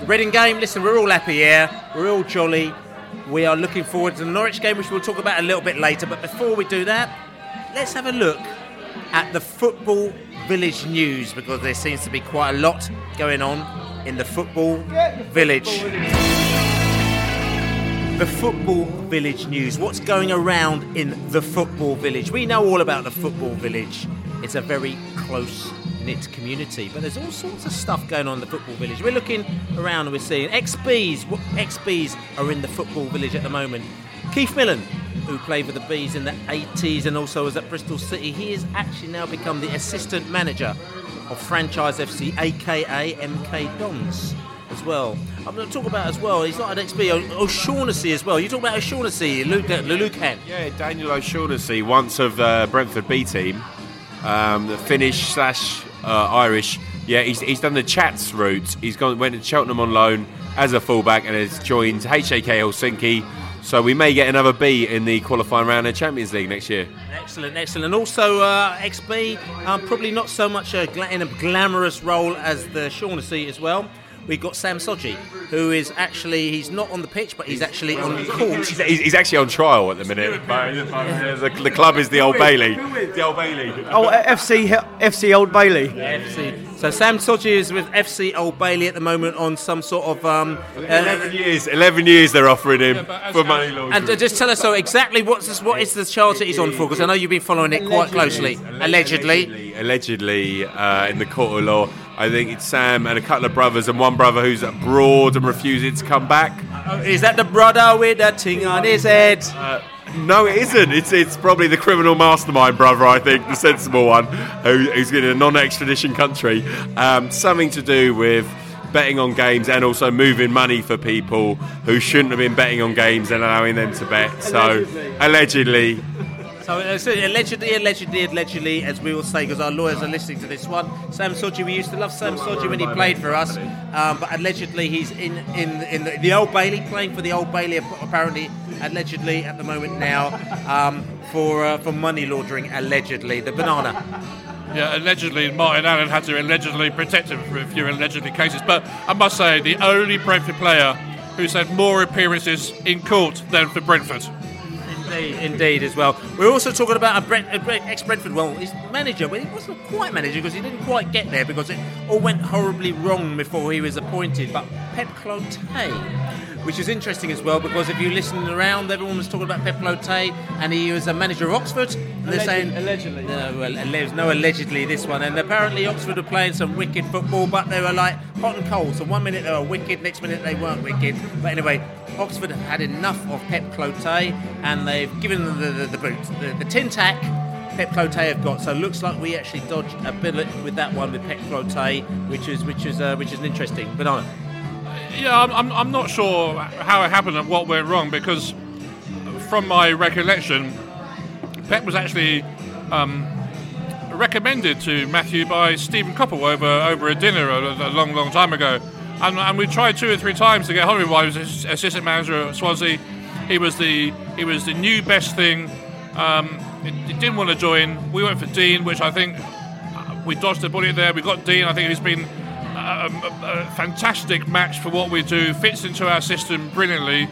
Reading game, listen, we're all happy here, we're all jolly. We are looking forward to the Norwich game, which we'll talk about a little bit later. But before we do that, let's have a look at the Football Village news because there seems to be quite a lot going on in the Football Village. The Football Village news. What's going around in the Football Village? We know all about the Football Village. It's a very close knit community, but there's all sorts of stuff going on in the Football Village. We're looking around and we're seeing XBs. What XBs are in the Football Village at the moment? Keith Millen, who played for the Bees in the 80s and also was at Bristol City, he has actually now become the assistant manager of Franchise FC, aka MK Dons as well. I'm going to talk about as well. He's not an. O- O'Shaughnessy as well. You talk about O'Shaughnessy, Luke. Yeah, Daniel O'Shaughnessy, once of uh, Brentford B team, um, the Finnish slash uh, Irish. Yeah, he's, he's done the Chats route. He's gone went to Cheltenham on loan as a fullback and has joined HJK Helsinki. So we may get another B in the qualifying round of Champions League next year. Excellent, excellent. And also uh, XB, um, probably not so much a gla- in a glamorous role as the Shaughnessy as well. We've got Sam Sodje, who is actually he's not on the pitch, but he's actually on court. He's, he's, he's actually on trial at the minute. The, the club is the Old Bailey. The Old Bailey. Oh, FC, FC Old Bailey. FC. So Sam Sodje is with FC Old Bailey at the moment on some sort of um, uh, Eleven years. Eleven years they're offering him for money laundering. And uh, just tell us so exactly what's this, what is the charge that he's on for? Because I know you've been following it quite closely. Allegedly. allegedly uh, in the court of law. I think it's Sam and a couple of brothers, and one brother who's abroad and refusing to come back. Uh, Is that the brother with the thing on his head? No, it isn't. It's it's probably the criminal mastermind brother, I think, the sensible one, who, who's in a non-extradition country. Um, something to do with betting on games and also moving money for people who shouldn't have been betting on games and allowing them to bet. So, allegedly. So, uh, so allegedly, allegedly, allegedly, as we will say, because our lawyers are listening to this one. Sam Sodje, we used to love Sam Sodje when he played for us, um, but allegedly he's in in in the, the Old Bailey, playing for the Old Bailey. Apparently, allegedly at the moment now um, for uh, for money laundering. Allegedly, the banana. Yeah, allegedly, Martin Allen had to allegedly protect him for a few allegedly cases. But I must say, the only Brentford player who's had more appearances in court than for Brentford. Indeed, indeed, as well. We're also talking about a, Brent, a Brent- ex-Brentford, well, his manager, but he wasn't quite manager because he didn't quite get there because it all went horribly wrong before he was appointed. But Pep Clotet, which is interesting as well because if you listen around, everyone was talking about Pep Clotet and he was a manager of Oxford. And they're saying allegedly. no, well, there's no allegedly this one. And apparently Oxford were playing some wicked football, but they were like hot and cold. So one minute they were wicked, next minute they weren't wicked. But anyway, Oxford have had enough of Pep Clotet, and they've given them the, the, the boot, the, the tin tack. Pep Clotet have got, so it looks like we actually dodged a bullet with that one with Pep Clotet, which is which is uh, which is an interesting banana. Yeah, I'm, I'm, not sure how it happened and what went wrong because, from my recollection, Pep was actually um, recommended to Matthew by Stephen Coppell over over a dinner a, a long, long time ago, and, and we tried two or three times to get hold of him while he was assistant manager at Swansea. He was the he was the new best thing. Um, he, he didn't want to join. We went for Dean, which I think uh, we dodged a bullet there. We got Dean. I think he's been a, a fantastic match for what we do. Fits into our system brilliantly.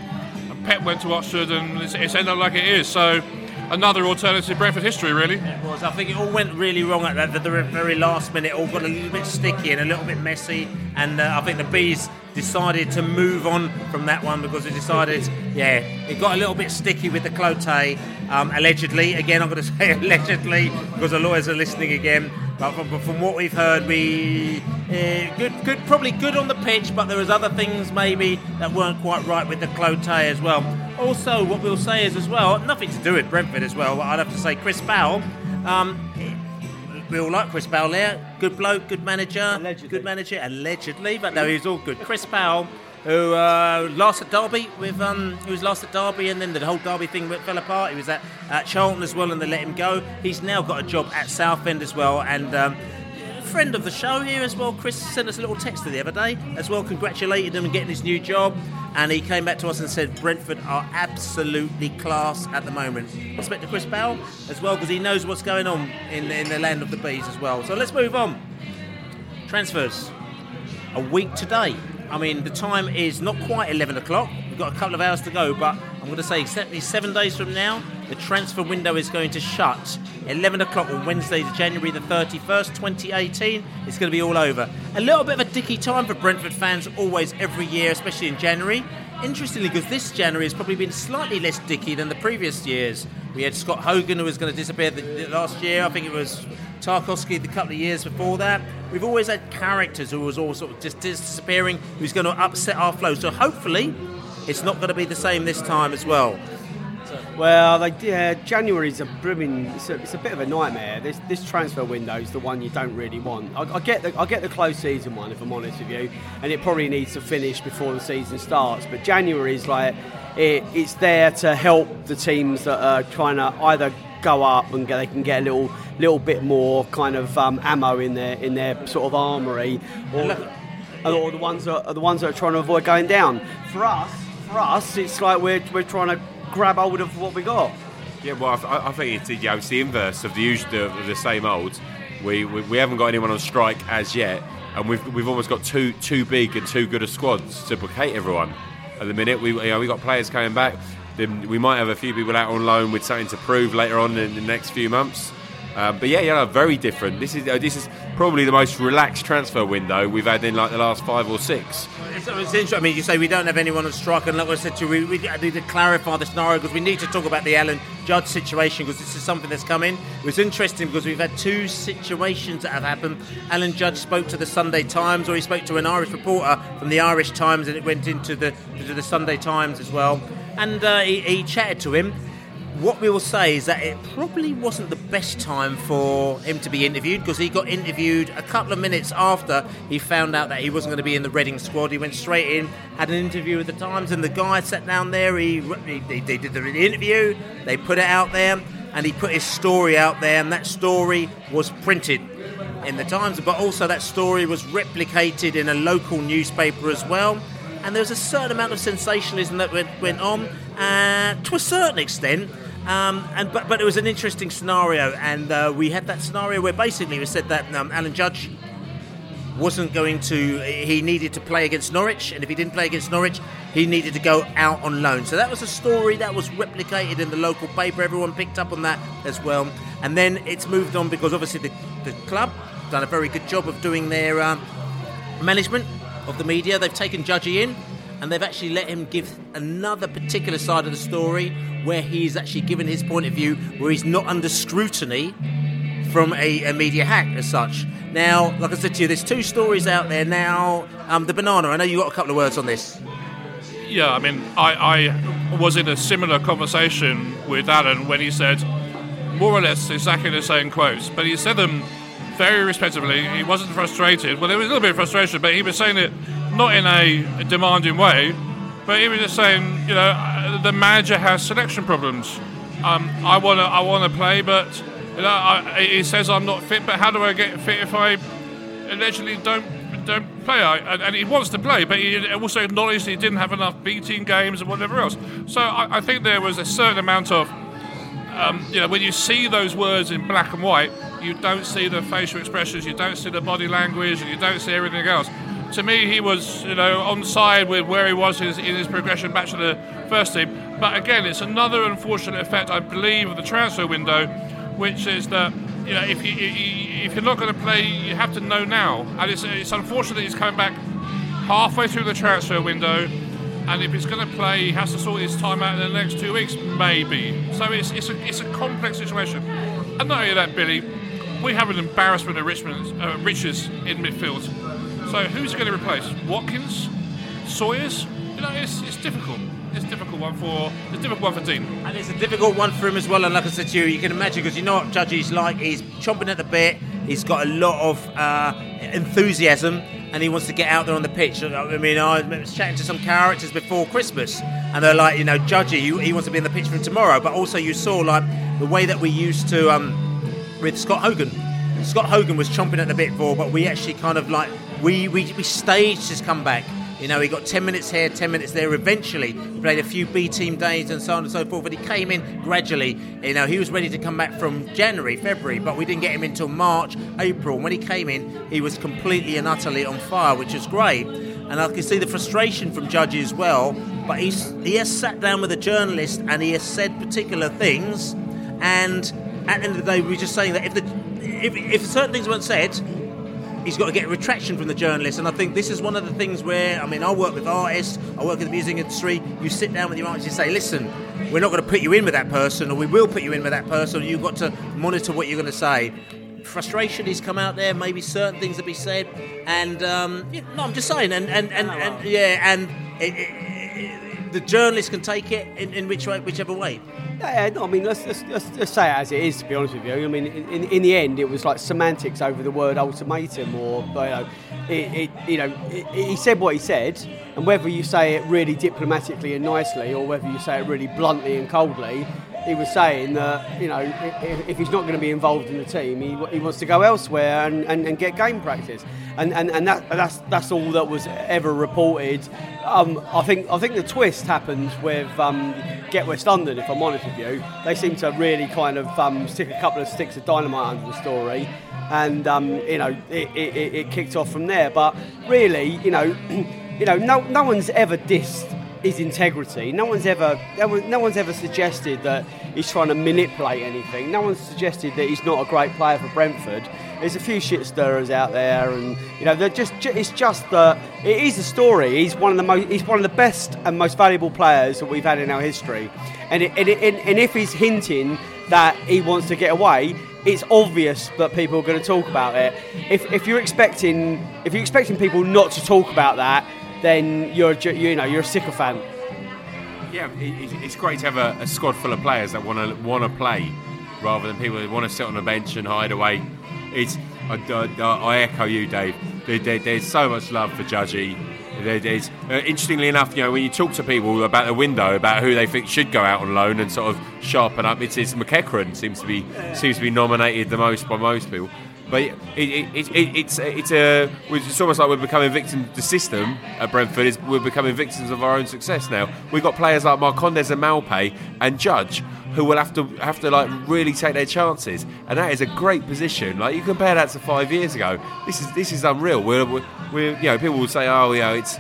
And Pep went to Oxford, and it's, it's ended up like it is. So another alternative Brentford history, really. It was. I think it all went really wrong at the, the very last minute. It all got a little bit sticky and a little bit messy. And uh, I think the bees decided to move on from that one because they decided, yeah, it got a little bit sticky with the Clote. Um, allegedly, again, I'm going to [laughs] say allegedly because the lawyers are listening again. But from, from what we've heard, we uh, good, good, probably good on the pitch, but there was other things maybe that weren't quite right with the Clotet as well. Also, what we'll say is as well, nothing to do with Brentford as well. I'd have to say Chris Powell. Um, we all like Chris Powell there. Good bloke, good manager, good manager, allegedly, but no, he's all good. Chris Powell who uh, at Derby with um, who was last at Derby, and then the whole Derby thing fell apart. He was at, at Charlton as well, and they let him go. He's now got a job at Southend as well, and. Um, friend of the show here as well. Chris sent us a little text the other day as well, congratulating him on getting his new job. And he came back to us and said Brentford are absolutely class at the moment. Respect to Chris Bell as well because he knows what's going on in, in the land of the bees as well. So let's move on. Transfers. A week today. I mean, the time is not quite 11 o'clock. We've got a couple of hours to go, but I'm going to say exactly seven days from now, the transfer window is going to shut. 11 o'clock on Wednesday, January the 31st, 2018. It's going to be all over. A little bit of a dicky time for Brentford fans, always every year, especially in January. Interestingly, because this January has probably been slightly less dicky than the previous years. We had Scott Hogan, who was going to disappear the, the last year. I think it was Tarkowski the couple of years before that. We've always had characters who was all sort of just disappearing, who's going to upset our flow. So hopefully, it's not going to be the same this time as well. Well, they, yeah, uh, January's a brimming. It's a, it's a, bit of a nightmare. This this transfer window is the one you don't really want. I, I, get the I get the close season one if I'm honest with you, and it probably needs to finish before the season starts. But January is like it, it's there to help the teams that are trying to either go up and get, they can get a little little bit more kind of um, ammo in their in their sort of armory, or, or the ones that are the ones that are trying to avoid going down. For us, for us, it's like we're we're trying to grab hold of what we got. Yeah, well, I, I think it's, you know, it's the inverse of the usual, of the same old. We, we, we haven't got anyone on strike as yet, and we've we've almost got too too big and too good a squads to placate everyone. At the minute, we you know we got players coming back. Then we might have a few people out on loan with something to prove later on in the next few months. Um, but yeah, yeah, very different. This is uh, this is probably the most relaxed transfer window we've had in like the last five or six. It's, it's interesting. I mean, you say we don't have anyone on strike, and like I said to you, we, we need to clarify the scenario because we need to talk about the Alan Judge situation because this is something that's come in. It was interesting because we've had two situations that have happened. Alan Judge spoke to the Sunday Times, or he spoke to an Irish reporter from the Irish Times, and it went into the into the Sunday Times as well. And uh, he, he chatted to him what we will say is that it probably wasn't the best time for him to be interviewed because he got interviewed a couple of minutes after he found out that he wasn't going to be in the Reading squad. He went straight in, had an interview with the Times, and the guy sat down there. He, he they did the interview, they put it out there, and he put his story out there, and that story was printed in the Times, but also that story was replicated in a local newspaper as well. And there was a certain amount of sensationalism that went, went on, uh, to a certain extent. Um, and but but it was an interesting scenario, and uh, we had that scenario where basically we said that um, Alan Judge wasn't going to. He needed to play against Norwich, and if he didn't play against Norwich, he needed to go out on loan. So that was a story that was replicated in the local paper. Everyone picked up on that as well, and then it's moved on because obviously the, the club done a very good job of doing their um, management of the media. They've taken Judgy in and they've actually let him give another particular side of the story where he's actually given his point of view, where he's not under scrutiny from a, a media hack as such. Now, like I said to you, there's two stories out there now. Um, the banana, I know you got a couple of words on this. Yeah, I mean, I, I was in a similar conversation with Alan when he said more or less exactly the same quotes, but he said them very respectfully. He wasn't frustrated. Well, there was a little bit of frustration, but he was saying it not in a demanding way, but he was just saying, you know, uh, the manager has selection problems. Um, I want to, I want to play, but you know, I, he says I'm not fit. But how do I get fit if I allegedly don't don't play? I, and, and, he wants to play, but he also acknowledged he didn't have enough B team games and whatever else. So I, I think there was a certain amount of, um, you know, when you see those words in black and white, you don't see the facial expressions, you don't see the body language, and you don't see everything else to me, he was you know on side with where he was in his, in his, progression back to the first team. But again, it's another unfortunate effect, I believe, of the transfer window, which is that you know if you if you're not going to play, you have to know now. And it's it's unfortunate he's coming back halfway through the transfer window. And if he's going to play, he has to sort his time out in the next two weeks, maybe. So it's, it's, a, it's a complex situation. And not only that, Billy, we have an embarrassment of Richmond, uh, riches in midfield. So who's going to replace Watkins, Sawyers? You know, it's, it's difficult. It's a difficult one for it's difficult one for Dean. And it's a difficult one for him as well. And like I said to you, you can imagine because you know what is like. He's chomping at the bit. He's got a lot of uh, enthusiasm, and he wants to get out there on the pitch. I mean, I was chatting to some characters before Christmas, and they're like, you know, Judgy, he, he wants to be in the pitch for tomorrow. But also, you saw like the way that we used to um, with Scott Hogan. Scott Hogan was chomping at the bit for, but we actually kind of like we we, we staged his comeback. You know, he got 10 minutes here, 10 minutes there. Eventually, he played a few B team days and so on and so forth. But he came in gradually. You know, he was ready to come back from January, February, but we didn't get him until March, April. And when he came in, he was completely and utterly on fire, which was great. And I can see the frustration from Judge as well. But he's, he has sat down with a journalist and he has said particular things. And at the end of the day, we're just saying that if the if, if certain things weren't said, he's got to get a retraction from the journalist. And I think this is one of the things where, I mean, I work with artists, I work in the music industry. You sit down with your artist, you say, listen, we're not going to put you in with that person, or we will put you in with that person, you've got to monitor what you're going to say. Frustration has come out there, maybe certain things to be said, and um, yeah, no, I'm just saying, and and, and, and yeah, and it, it, it, the journalist can take it in, in which way, whichever way. Yeah, no, I mean, let's, let's, let's, let's say it as it is, to be honest with you. I mean, in, in the end, it was like semantics over the word ultimatum, or, you know, it, it you know it, he said what he said, and whether you say it really diplomatically and nicely, or whether you say it really bluntly and coldly, he was saying that, you know, if, he's not going to be involved in the team, he, he wants to go elsewhere and, and, and get game practice. And, and, and that, that's, that's all that was ever reported. Um, I think I think the twist happens with um, Get West London. If I'm honest with you, they seem to really kind of um, stick a couple of sticks of dynamite under the story, and um, you know it, it, it, kicked off from there. But really, you know, [clears throat] you know, no no one's ever dissed his integrity. No one's ever no one's ever suggested that he's trying to manipulate anything. No one's suggested that he's not a great player for Brentford there's a few shit stirrers out there, and you know, they're just it's just that it is a story. He's one of the most he's one of the best and most valuable players that we've had in our history, and it, and, it, and if he's hinting that he wants to get away, it's obvious that people are going to talk about it. If, if you're expecting if you're expecting people not to talk about that, then you're you know you're a sycophant. Yeah, it's great to have a, a squad full of players that want to want to play, rather than people who want to sit on the bench and hide away it's I, I, I echo you, Dave. There, there, there's so much love for Judgy. There, there's uh, interestingly enough, you know, when you talk to people about the window, about who they think should go out on loan and sort of sharpen up, it's, it's McEachran seems to be seems to be nominated the most by most people. But it, it, it, it's it's uh, a uh, it's almost like we're becoming victims of the system at Brentford. Is we're becoming victims of our own success now. We've got players like Marcondes and Maupay and Judge who will have to have to like really take their chances, and that is a great position. Like you compare that to five years ago, this is this is unreal. We're, we're you know people will say, oh, you know, it's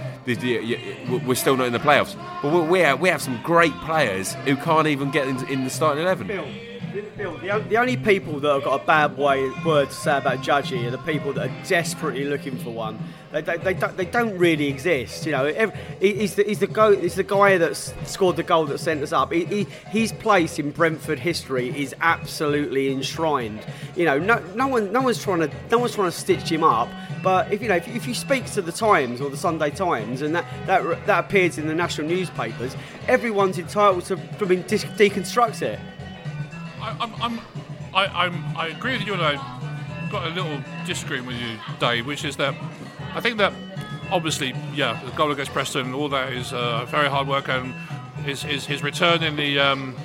we're still not in the playoffs, but we have, we have some great players who can't even get in, in the starting eleven. The, the only people that have got a bad way, word to say about Judgy are the people that are desperately looking for one. They, they, they, don't, they don't really exist. You know, he's the, he's, the go, he's the guy that scored the goal that sent us up. He, he, his place in Brentford history is absolutely enshrined. You know, no, no, one, no, one's trying to, no one's trying to stitch him up. But if you know, if, if you speak to the Times or the Sunday Times, and that, that, that appears in the national newspapers, everyone's entitled to I deconstruct it. I, I'm, I'm, I, I'm, I agree with you, and I've got a little disagreement with you, Dave, which is that I think that obviously, yeah, the goal against Preston, all that is uh, very hard work, and his, his, his return in the um,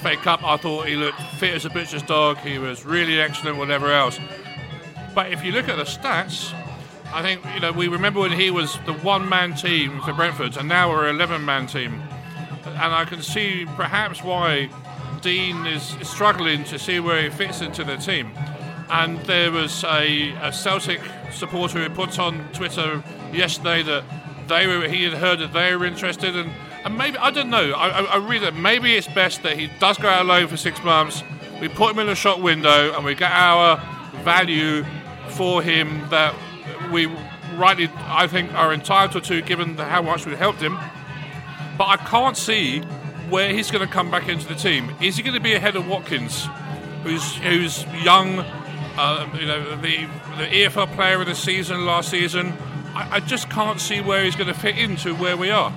FA Cup, I thought he looked fit as a butcher's dog. He was really excellent, whatever else. But if you look at the stats, I think you know we remember when he was the one-man team for Brentford, and now we're an 11-man team, and I can see perhaps why Dean is struggling to see where he fits into the team. And there was a, a Celtic supporter who put on Twitter yesterday that they were he had heard that they were interested. And, and maybe I don't know. I, I, I read that maybe it's best that he does go out alone for six months. We put him in a shop window and we get our value for him that we rightly I think are entitled to given how much we helped him. But I can't see where he's going to come back into the team. Is he going to be ahead of Watkins, who's who's young, uh, you know, the the EFL player of the season last season? I, I just can't see where he's going to fit into where we are.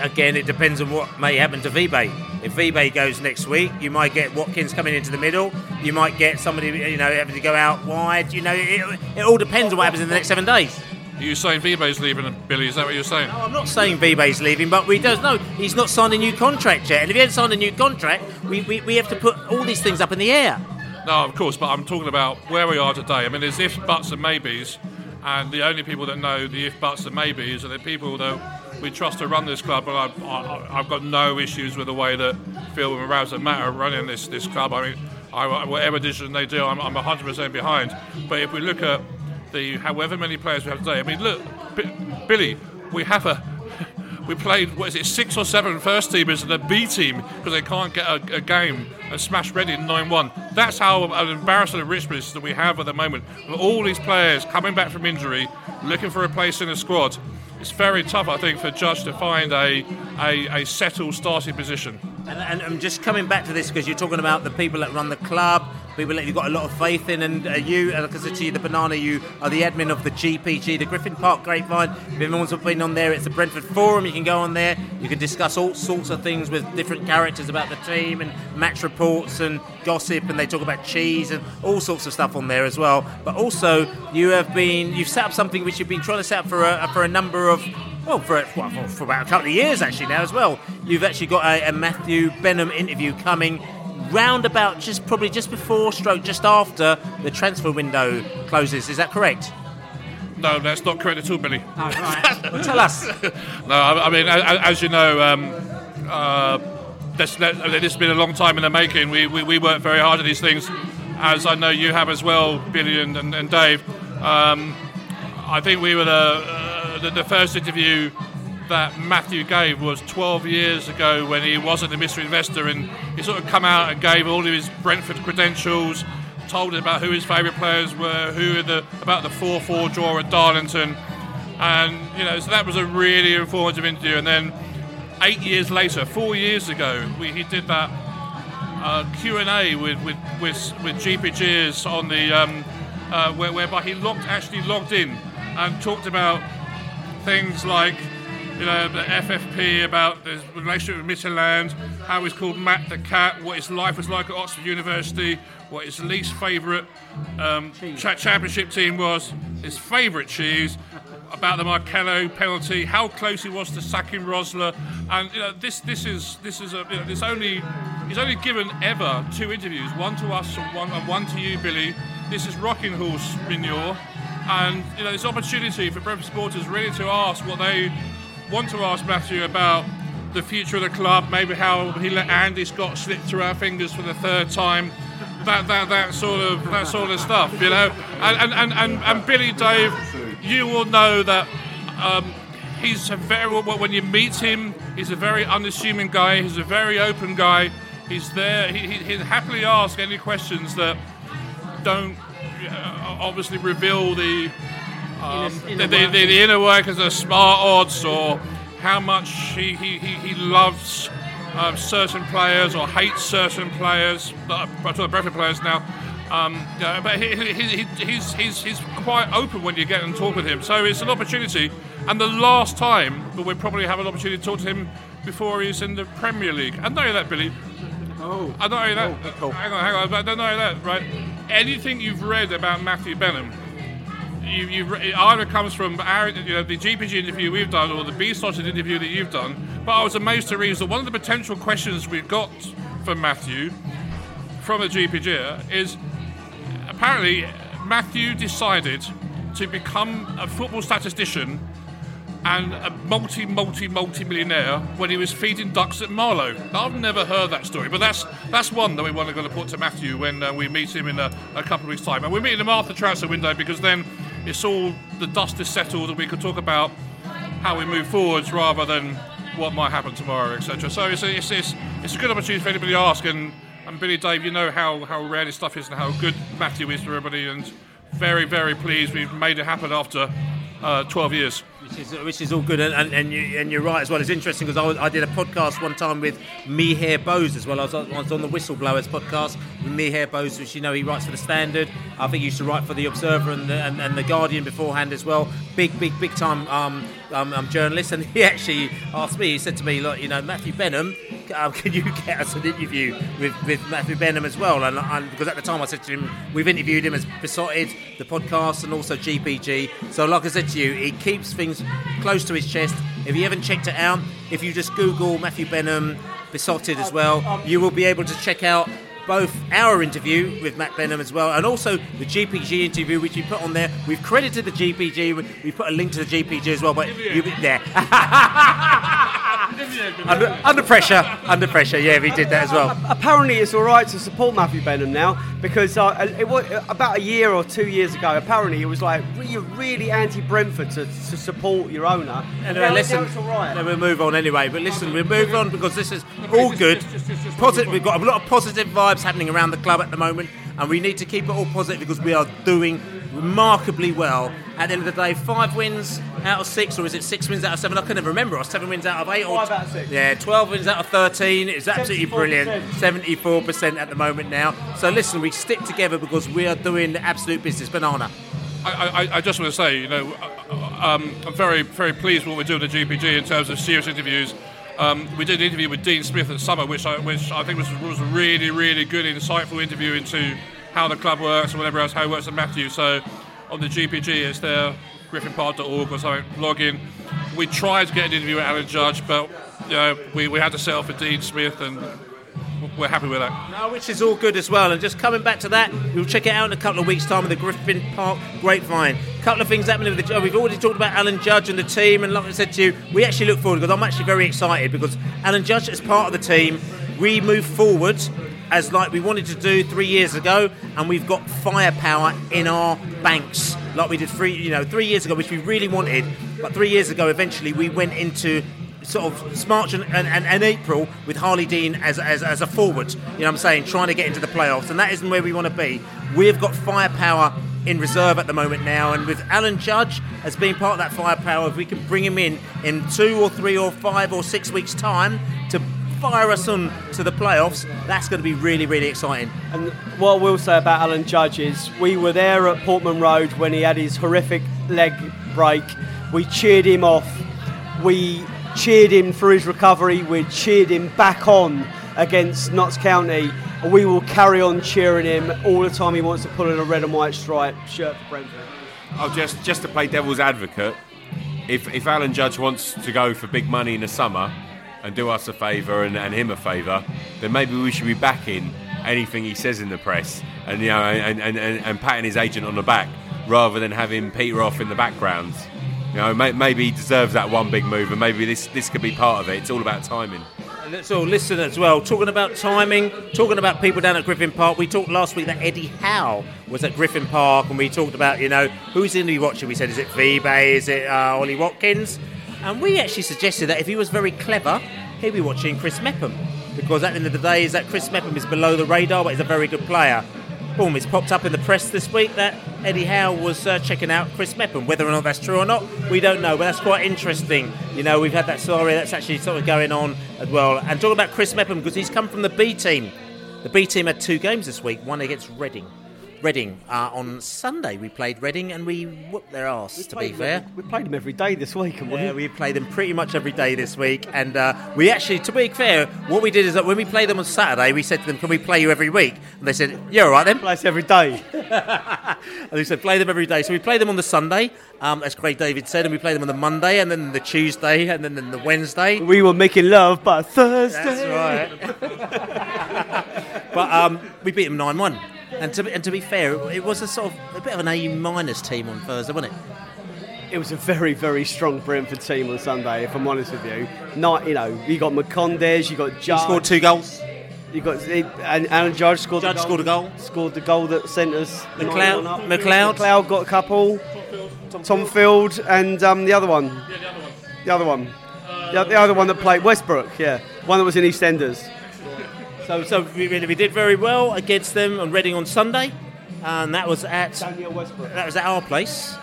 Again, it depends on what may happen to Vibe. If Vibe goes next week, you might get Watkins coming into the middle. You might get somebody, you know, having to go out wide. You know, it, it all depends on what happens in the next seven days. Are you saying Vibe's leaving, Billy? Is that what you're saying? No, I'm not saying Vibe's leaving, but we don't know. He's not signed a new contract yet. And if he hasn't signed a new contract, we, we, we have to put all these things up in the air. No, of course, but I'm talking about where we are today. I mean, there's ifs, buts, and maybes, and the only people that know the if, buts, and maybes are the people that we trust to run this club. And I've, I, I've got no issues with the way that Phil and Raz and Matt are running this, this club. I mean, I, whatever decision they do, I'm, I'm 100% behind. But if we look at the however many players we have today, I mean, look, B- Billy, we have a [laughs] we played what is it six or seven first teamers and a B team because they can't get a, a game and smash Reading nine one. That's how an embarrassing a Richmond that we have at the moment. With all these players coming back from injury, looking for a place in the squad, it's very tough, I think, for Judge to find a a, a settled starting position. And, and I'm just coming back to this because you're talking about the people that run the club, people that you've got a lot of faith in, and uh, you, like I said the banana, you are the admin of the GPG, the Griffin Park Grapevine. If anyone's been on there, it's the Brentford Forum. You can go on there. You can discuss all sorts of things with different characters about the team and match reports and gossip, and they talk about cheese and all sorts of stuff on there as well. But also, you have been you've set up something which you've been trying to set up for a, for a number of well, for, well, for about a couple of years actually now as well. You've actually got a, a Matthew Benham interview coming round about just probably just before stroke just after the transfer window closes. Is that correct? No that's not correct at all billy. Oh, right. well, tell us. [laughs] No I, I, mean as you know um, uh, this, this, has been a long time in the making. We, we, we work very hard at these things as I know you have as well Billy and, and, and Dave. Um, I think we were the, uh, the, the first interview that Matthew gave was 12 years ago when he wasn't a mystery investor and he sort of come out and gave all of his Brentford credentials, told about who his favourite players were, who the about the 4-4 draw at Darlington, and you know so that was a really informative interview. And then eight years later, four years ago, we, he did that uh, Q and A with with with, with GPGs on the um, uh, where, whereby he actually logged in and talked about things like you know, the FFP about the relationship with Midtjylland, how he's called Matt the Cat, what his life was like at Oxford University, what his least favourite um, cha- championship team was, his favourite cheese, about the Marcello penalty, how close he was to sacking Rosler, and you know, this this is this is a you know, this only he's only given ever two interviews, one to us and one and one to you, Billy. This is rocking horse manure, and you know, this opportunity for Brentford supporters really to ask what they want to ask Matthew about the future of the club, maybe how he let Andy Scott slip through our fingers for the third time. That, that, that sort of that sort of stuff, you know, and and, and, and Billy Dave, you will know that um, he's a very when you meet him, he's a very unassuming guy. He's a very open guy. He's there. He, he, will happily ask any questions that don't obviously reveal the um, inner, the, the, the, the, inner workings of Smartodds or how much he, he, he, loves um, certain players or hates certain players. But I'm talking Brentford players now. Um, yeah, but he, he, he's, he's, he's quite open when you get and talk with him. So it's an opportunity. And the last time, but we'll probably have an opportunity to talk to him before he's in the Premier League. I know that, Billy. Oh. I don't know that. Oh, cool. Hang on, hang on. I don't know that, right? Anything you've read about Matthew Benham, you, you it either comes from our, you know, the GPG interview we've done or the Beesotted interview that you've done. But I was amazed to read that one of the potential questions we got from Matthew from the GPG is apparently Matthew decided to become a football statistician and a multi, multi, multi millionaire when he was feeding ducks at Marlow. I've never heard that story, but that's that's one that we want to, going to put to Matthew when uh, we meet him in a, a, couple of weeks' time. And we're meeting him after the transfer window because then it's all the dust is settled and we can talk about how we move forwards rather than what might happen tomorrow, etc. So it's a, it's, it's, it's a good opportunity for anybody to ask. And, and Billy, Dave, you know how, how rare this stuff is and how good Matthew is for everybody. And very, very pleased we've made it happen after uh, 12 years. Which is, which is all good, and, and, and, you, and you're right as well. It's interesting because I, I, did a podcast one time with Mihir Bose as well. I was, I was on the Whistleblowers podcast with Mihir Bose, which you know he writes for the Standard. I think he used to write for the Observer and the, and, and the Guardian beforehand as well. Big, big, big time um, um, um, journalist, and [laughs] he actually asked me. He said to me, "Look, you know, Matthew Benham." [laughs] um, can you get us an interview with, with Matthew Benham as well? And, and because at the time I said to him, we've interviewed him as Beesotted, the podcast, and also GPG. So, like I said to you, he keeps things close to his chest. If you haven't checked it out, if you just Google Matthew Benham, Beesotted as well, you will be able to check out both our interview with Matt Benham as well, and also the GPG interview, which we put on there. We've credited the GPG. we- put a link to the GPG as well, but you've been there. [laughs] under, under pressure, under pressure. Yeah, we did that as well. Apparently, it's all right to support Matthew Benham now because uh, it was about a year or two years ago. Apparently, it was like you're really anti-Brentford to, to support your owner. Anyway, Now- listen. now it's all right. Then we'll move on anyway. But listen, we'll move on because this is all good. Positive. We've got a lot of positive vibes happening around the club at the moment, and we need to keep it all positive because we are doing remarkably well. At the end of the day, five wins out of six, or is it six wins out of seven? I can never remember. Or seven wins out of eight, or Five out of six. yeah, twelve wins out of thirteen. It's absolutely 74%. brilliant. Seventy-four percent at the moment now. So listen, we stick together because we are doing the absolute business. Banana. I, I, I just want to say, you know, um, I'm very, very pleased with what we're doing at GPG in terms of serious interviews. Um, we did an interview with Dean Smith at summer, which I, which I think was, was a really, really good, insightful interview into how the club works and whatever else, how it works at Matthew. So on the GPG, it's there, griffinpark.org or something, log in. We tried to get an interview with Alan Judge, but you know, we, we had to settle for Dean Smith, and [laughs] we're happy with that. No, which is all good as well. And just coming back to that, we'll check it out in a couple of weeks' time with the Griffin Park Grapevine. A couple of things happening with the. Oh, we've already talked about Alan Judge and the team, and like I said to you, we actually look forward because I'm actually very excited because Alan Judge is part of the team. We move forward as like we wanted to do three years ago, and we've got firepower in our banks like we did three, you know, three years ago, which we really wanted. But three years ago, eventually, we went into sort of March and, and, and, April with Harley Dean as, as, as a forward, you know what I'm saying, trying to get into the playoffs, and that isn't where we want to be. We've got firepower in reserve at the moment now, and with Alan Judge as being part of that firepower, if we can bring him in in two or three or five or six weeks' time to fire us on to the playoffs, that's going to be really, really exciting. And what I will say about Alan Judge is we were there at Portman Road when he had his horrific leg break. We cheered him off. We cheered him for his recovery. We cheered him back on against Notts County. And we will carry on cheering him all the time he wants to pull on a red and white stripe shirt for Brentford. Oh, just just to play devil's advocate, if if Alan Judge wants to go for big money in the summer and do us a favour and, and him a favour, then maybe we should be backing anything he says in the press and you know and, and, and, and patting his agent on the back rather than having Peter off in the background. You know, may, maybe he deserves that one big move, and maybe this this could be part of it. It's all about timing. Let's all listen as well. Talking about timing, talking about people down at Griffin Park. We talked last week that Eddie Howe was at Griffin Park, and we talked about, you know, who's in the watching. We said, is it Vibe? Is it uh, Ollie Watkins? And we actually suggested that if he was very clever, he'd be watching Chris Mepham. Because at the end of the day, is that Chris Mepham is below the radar, but he's a very good player. Boom, it's popped up in the press this week that Eddie Howe was uh, checking out Chris Mepham. Whether or not that's true or not, we don't know, but that's quite interesting. You know, we've had that story that's actually sort of going on as well. And talking about Chris Mepham, because he's come from the B team. The B team had two games this week, one against Reading. Reading uh, on Sunday we played Reading and we whooped their arse. To be fair, them- we played them every day this week, and yeah, we played them pretty much every day this week, and uh, we actually, to be fair, what we did is that when we played them on Saturday, we said to them, "Can we play you every week?" And they said, "Yeah, all right then." Play us every day. [laughs] and they said, "Play them every day." So we played them on the Sunday, um, as Craig David said, and we played them on the Monday, and then the Tuesday, and then the Wednesday. We were making love, but Thursday. That's right. [laughs] [laughs] but um, we beat them nine one. And to, be, and to be fair, it, it was a sort of a bit of an A minus team on Thursday, wasn't it? It was a very, very strong Brentford team on Sunday, if I'm honest with you. Not, you know, you got Marcondes, you got Judge. scored two goals. You got and Alan Judge scored. Judge the goal, scored a goal. Scored the goal that sent us. McLeod- McLeod. McLeod got a couple. Tom Field and um, the other one. Yeah, the other one. The other one. Uh, the, the other one that played Westbrook. Yeah, one that was in EastEnders. So, so we, we did very well against them on Reading on Sunday, and that was at Daniel that was at our place.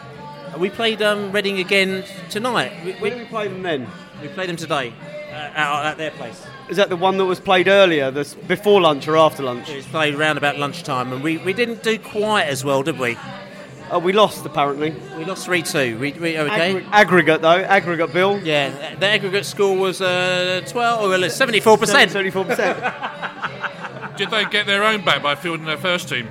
We played um, Reading again tonight. We, When did we play them then? we played them today uh, at, at their place. Is that the one that was played earlier, this, before lunch or after lunch? It was played round about lunchtime, and we, we didn't do quite as well, did we? Uh, we lost apparently. We lost three two. We, we okay. Aggregate, aggregate though, aggregate bill. Yeah, the aggregate score was uh, 12 or 74 percent. Seventy-four percent. [laughs] Did they get their own back by fielding their first team?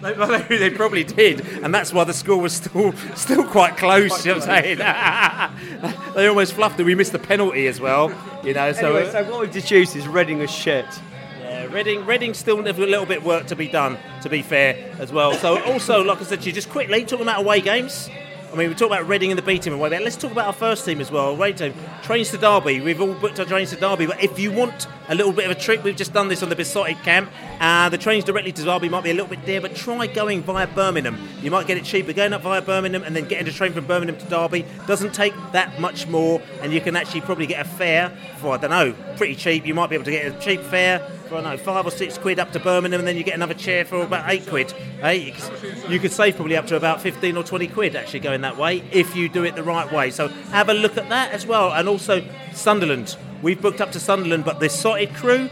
They, well, they, they probably did, and that's why the score was still still quite close. you know what I'm saying? [laughs] they almost fluffed it. We missed the penalty as well. You know, so, Anyway, so what we've deduced is Reading is shit. Reading, Reading still have a little bit of work to be done. To be fair, as well. So also, like I said to you, just quickly talking about away games. I mean, we talk about Reading and the B team away there. Let's talk about our first team as well. Away team trains to Derby. We've all booked our trains to Derby, but if you want a little bit of a trick, we've just done this on the Beesotted camp. Uh, the trains directly to Derby might be a little bit dear, but try going via Birmingham. You might get it cheaper going up via Birmingham and then getting a train from Birmingham to Derby. Doesn't take that much more, and you can actually probably get a fare for I don't know, pretty cheap. You might be able to get a cheap fare for I don't know five or six quid up to Birmingham, and then you get another chair for about eight quid. Hey, you could save probably up to about fifteen or twenty quid actually going that way if you do it the right way. So have a look at that as well, and also Sunderland. We've booked up to Sunderland, but the Sotted crew.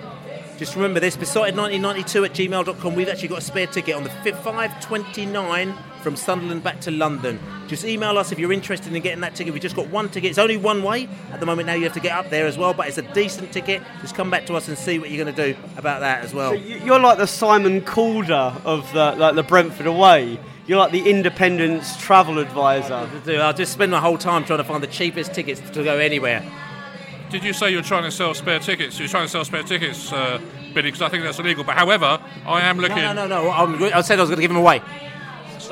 Just remember this, beesotted1992 at gmail.com. We've actually got a spare ticket on the fi- 529 from Sunderland back to London. Just email us if you're interested in getting that ticket. We've just got one ticket. It's only one way. At the moment now you have to get up there as well, but it's a decent ticket. Just come back to us and see what you're going to do about that as well. You- You're like the Simon Calder of the like the Brentford away. You're like the Independence travel advisor. I'll just spend my whole time trying to find the cheapest tickets to go anywhere. Did you say you're trying to sell spare tickets? You're trying to sell spare tickets, uh, Billy, because I think that's illegal. But however, I am looking. No, no, no, no. I'm, I said I was going to give them away. As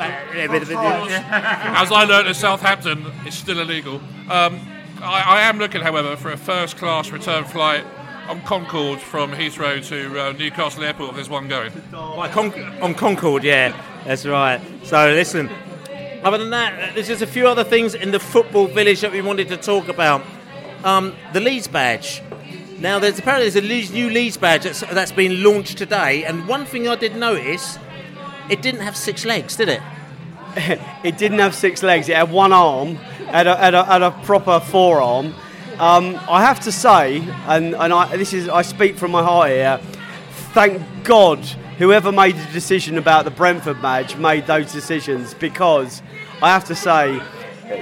I learned at Southampton, it's still illegal. Um, I, I am looking, however, for a first-class return flight on Concorde from Heathrow to uh, Newcastle Airport. If there's one going. Right, Con- on Concorde, yeah, that's right. So listen, other than that, there's just a few other things in the football village that we wanted to talk about. Um, the Leeds badge. Now, there's apparently there's a Leeds, new Leeds badge that's, that's been launched today, and one thing I did notice, it didn't have six legs, did it? [laughs] It didn't have six legs. It had one arm, had a, had a, had a proper forearm. Um, I have to say, and, and I, this is I speak from my heart here. Thank God, whoever made the decision about the Brentford badge made those decisions because I have to say,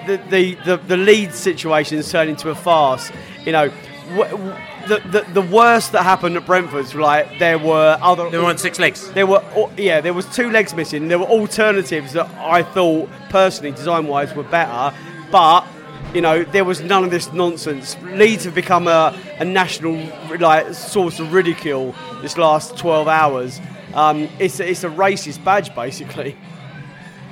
the the the, the Leeds situation has turned into a farce. You know. W- w- the, the, the worst that happened at Brentford's, like there were other. There weren't six legs. There were, yeah, there was two legs missing. There were alternatives that I thought personally, design-wise, were better, but you know there was none of this nonsense. Leeds have become a, a national like source of ridicule this last 12 hours. Um, it's it's a racist badge basically.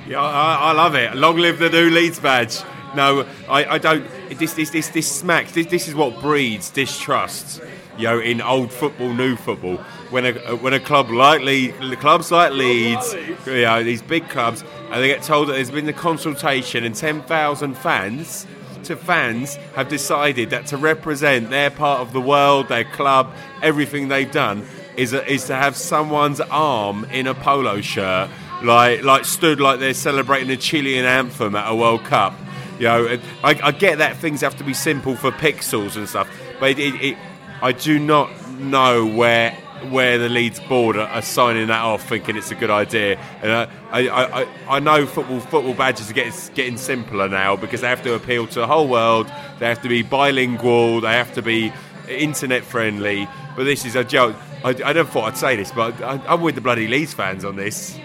Yeah, I, I love it. Long live the new Leeds badge. No, I, I don't. This, this, this, this smacks. This, this is what breeds distrust. You know, in old football, new football. When a when a club like Le- clubs like Leeds, you know, these big clubs, and they get told that there's been a consultation and ten thousand fans to fans have decided that to represent their part of the world, their club, everything they've done is a, is to have someone's arm in a polo shirt, like like stood like they're celebrating the Chilean anthem at a World Cup. You know, I, I get that things have to be simple for pixels and stuff, but it, it, it, I do not know where where the Leeds board are, are signing that off, thinking it's a good idea. And I, I, I, I know football football badges are getting getting simpler now because they have to appeal to the whole world. They have to be bilingual. They have to be internet friendly. But this is a joke. I, I never thought I'd say this, but I, I'm with the bloody Leeds fans on this.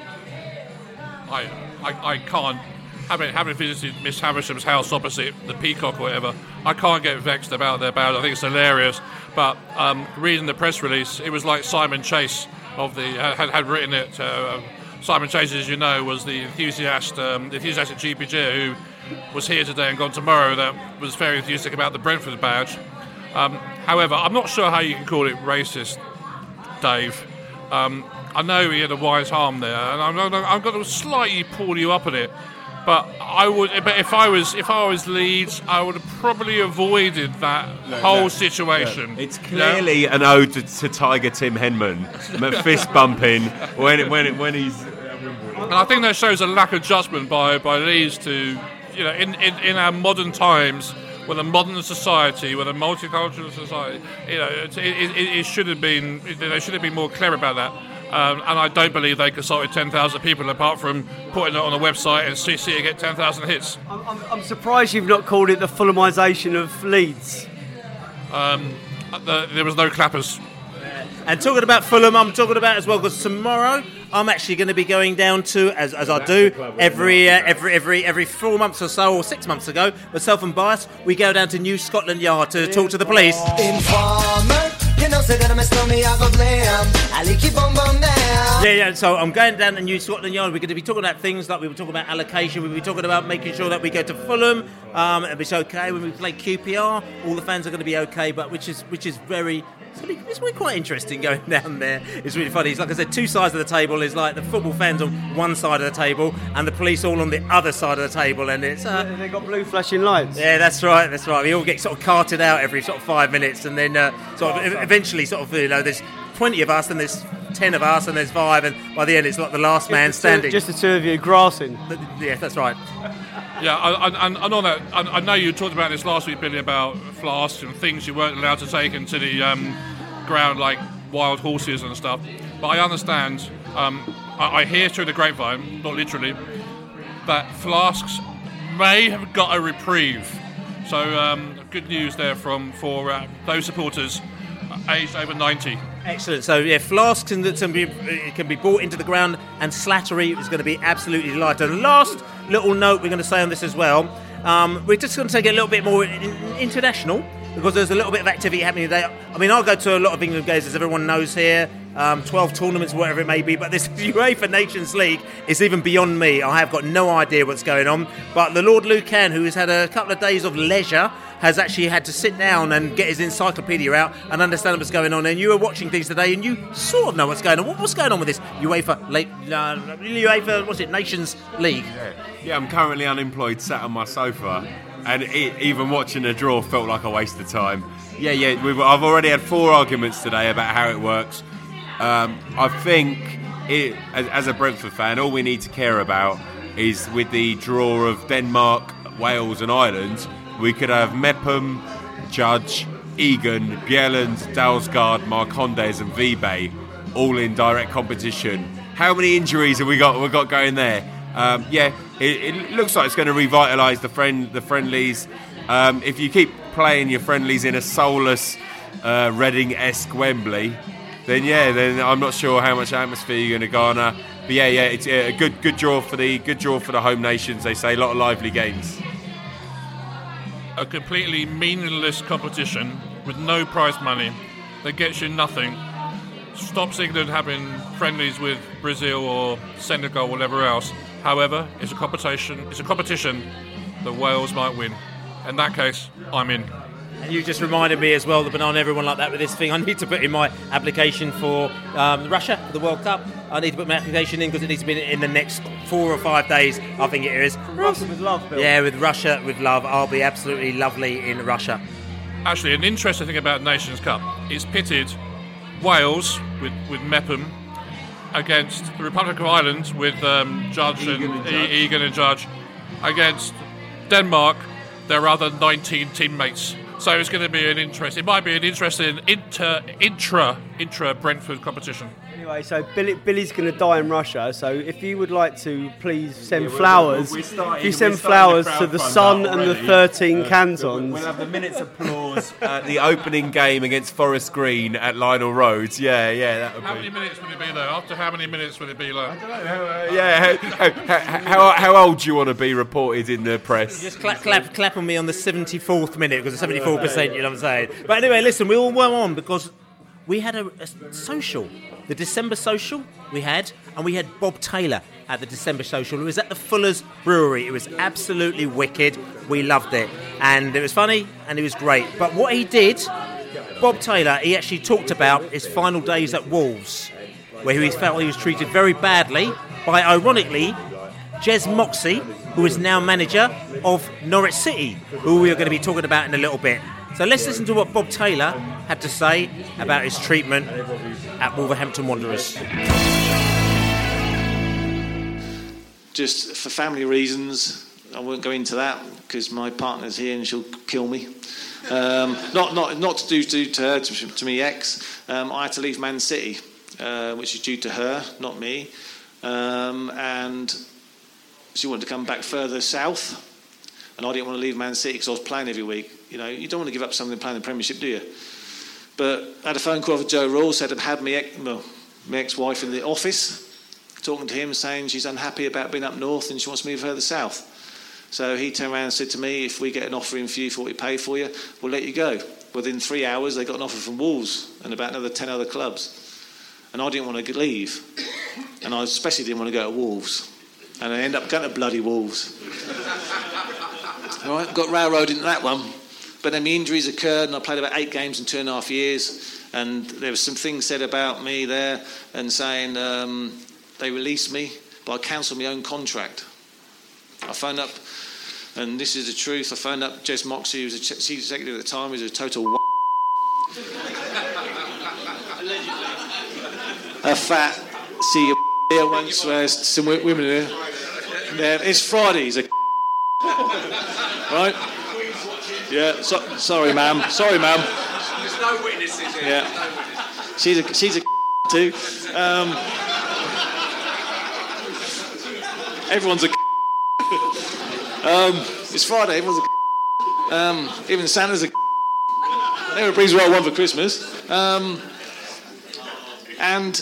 I, I, I can't. Having, having visited Miss Havisham's house opposite the Peacock or whatever, I can't get vexed about their bad. I think it's hilarious. But um, reading the press release, it was like Simon Chase of the had, had written it. Uh, Simon Chase, as you know, was the enthusiast, um, enthusiastic GPG who was here today and gone tomorrow. That was very enthusiastic about the Brentford badge. Um, however, I'm not sure how you can call it racist, Dave. Um, I know he had a wise arm there, and I'm, I'm, going to slightly pull you up on it. But I would, but if I was, if I was Leeds, I would have probably avoided that whole no, situation. It's clearly an ode to, to Tiger Tim Henman, [laughs] fist bumping when when when he's. And I think that shows a lack of judgment by, by Leeds to, you know, in, in, in our modern times, with a modern society, with a multicultural society, you know, it, it, it, should have been, they should have been more clear about that. Um, and I don't believe they consulted 10,000 people apart from putting it on a website and see, see it get 10,000 hits. I'm, I'm, I'm surprised you've not called it the Fulhamisation of Leeds. Um, the, there was no clappers. And talking about Fulham, I'm talking about as well because tomorrow I'm actually going to be going down to, as, as I do every uh, every every every four months or so, or six months ago, myself and Bias, we go down to New Scotland Yard to talk to the police. Informer, you know, say that I'm a stormy, I go blam. I like you boom boom down. Yeah, yeah. So I'm going down to New Scotland Yard. We're going to be talking about things like we were talking about allocation. We'll be talking about making sure that we go to Fulham. Um, if it's okay when we play QPR, all the fans are going to be okay. But which is which is very. It's going, to be, it's going quite interesting going [laughs] down there. It's really funny. It's like I said, two sides of the table is like the football fans on one side of the table and the police all on the other side of the table, and it's uh, They've got blue flashing lights. yeah, that's right, that's right. We all get sort of carted out every sort of five minutes, and then uh, sort of eventually, sort of, you know, there's 20 of us, and there's 10 of us, and there's five, and by the end, it's like the last man standing. Just the two of you grassing. Yeah, that's right. Yeah, and, and on that, I, know you talked about this last week, Billy, about flasks and things you weren't allowed to take into the um, ground, like wild horses and stuff. But I understand, um, I, I hear through the grapevine, not literally, that flasks may have got a reprieve. So um, good news there from for uh, those supporters aged over 90. Excellent. So yeah, flasks can, can be can be brought into the ground, and Slattery is going to be absolutely delighted. And last little note we're going to say on this as well. Um, we're just going to take it a little bit more international because there's a little bit of activity happening today. I mean, I go to a lot of England games, as everyone knows here. Um, 12 tournaments, whatever it may be, but this [laughs] UEFA Nations League is even beyond me. I have got no idea what's going on. But the Lord Lou Can, who has had a couple of days of leisure, has actually had to sit down and get his encyclopedia out and understand what's going on. And you were watching things today, and you sort of know what's going on. What, what's going on with this UEFA, late, uh, UEFA, what's it, Nations League? Yeah, yeah, I'm currently unemployed, sat on my sofa, and it, even watching a draw felt like a waste of time. Yeah, yeah, I've already had four arguments today about how it works. Um, I think, it, as, as a Brentford fan, all we need to care about is with the draw of Denmark, Wales, and Ireland, we could have Mepham, Judge, Egan, Bjelland, Dalsgaard, Marcondes, and Vibe all in direct competition. How many injuries have we got? We got going there. Um, yeah, it, it looks like it's going to revitalise the friend the friendlies. Um, if you keep playing your friendlies in a soulless uh, Reading-esque Wembley, then yeah, then I'm not sure how much atmosphere you're going to garner. But yeah, yeah, it's a good good draw for the good draw for the home nations. They say a lot of lively games. a completely meaningless competition with no prize money that gets you nothing. Stops England having friendlies with Brazil or Senegal or whatever else. However, it's a competition. It's a competition that Wales might win. In that case, I'm in. And you just reminded me as well, the banana everyone like that with this thing. I need to put in my application for um, Russia for the World Cup. I need to put my application in because it needs to be in the next four or five days. I think it is. Russia with love, Bill. Yeah, with Russia with love. I'll be absolutely lovely in Russia. Actually, an interesting thing about Nations Cup is pitted Wales with, with Mepham against the Republic of Ireland with um, Judge Egan and, and Judge. E- Egan and Judge against Denmark, their other 19 teammates. So it's going to be an interest. It might be an interesting inter intra intra Brentford competition. Anyway, so Billy, Billy's going to die in Russia. So if you would like to please send Yeah, we're- flowers, we're starting- if you send flowers the to the Sun and the 13 Uh, cantons. We'll have the minutes of applause at the opening game against Forest Green at Lionel Roads. Yeah, yeah, that would How be. many minutes would it be though? After how many minutes would it be like? Yeah, how, how, how, how old do you want to be reported in the press? Just clap, clap, clap on me on the 74th minute because it's 74%, you know what I'm saying? But anyway, listen, we all went on because we had a, a social, the December social we had, and we had Bob Taylor at the December social. It was at the Fuller's Brewery. It was absolutely wicked. We loved it. And it was funny and it was great. But what he did, Bob Taylor, he actually talked about his final days at Wolves, where he felt he was treated very badly by, ironically, Jez Moxey, who is now manager of Norwich City, who we are going to be talking about in a little bit. So let's listen to what Bob Taylor had to say about his treatment at Wolverhampton Wanderers. just for family reasons, I won't go into that because my partner's here and she'll kill me. Um, not, not, not to do to, to her, to, to me ex. Um, I had to leave Man City uh, which is due to her, not me. Um, and she wanted to come back further south, and I didn't want to leave Man City because I was playing every week. You know, you don't want to give up something playing the Premiership, do you? But I had a phone call from Joe Royle, said I'd had my, ex- well, my ex-wife in the office, talking to him, saying she's unhappy about being up north and she wants to move further south. So he turned around and said to me, if we get an offer in for you for what we pay for you, we'll let you go. Within three hours, they got an offer from Wolves and about another 10 other clubs. And I didn't want to leave. And I especially didn't want to go to Wolves. And I end up going to bloody Wolves. All right, got railroaded into that one. But then the injuries occurred, and I played about eight games in two and a half years. And there was some things said about me there, and saying um, they released me, but I cancelled my own contract. I phoned up, and this is the truth. I phoned up Jez Moxey, who was a ch- chief executive at the time, who was a total. a fat, see you here once, where's some women here. Yeah, it's Fridays. A [laughs] right? Yeah, so, sorry, ma'am. Sorry, ma'am. There's no witnesses here. Yeah. She's a, she's a [laughs] too. Um, everyone's a [laughs] um, it's Friday, everyone's a um, even Santa's a never brings what I want for Christmas. Um, and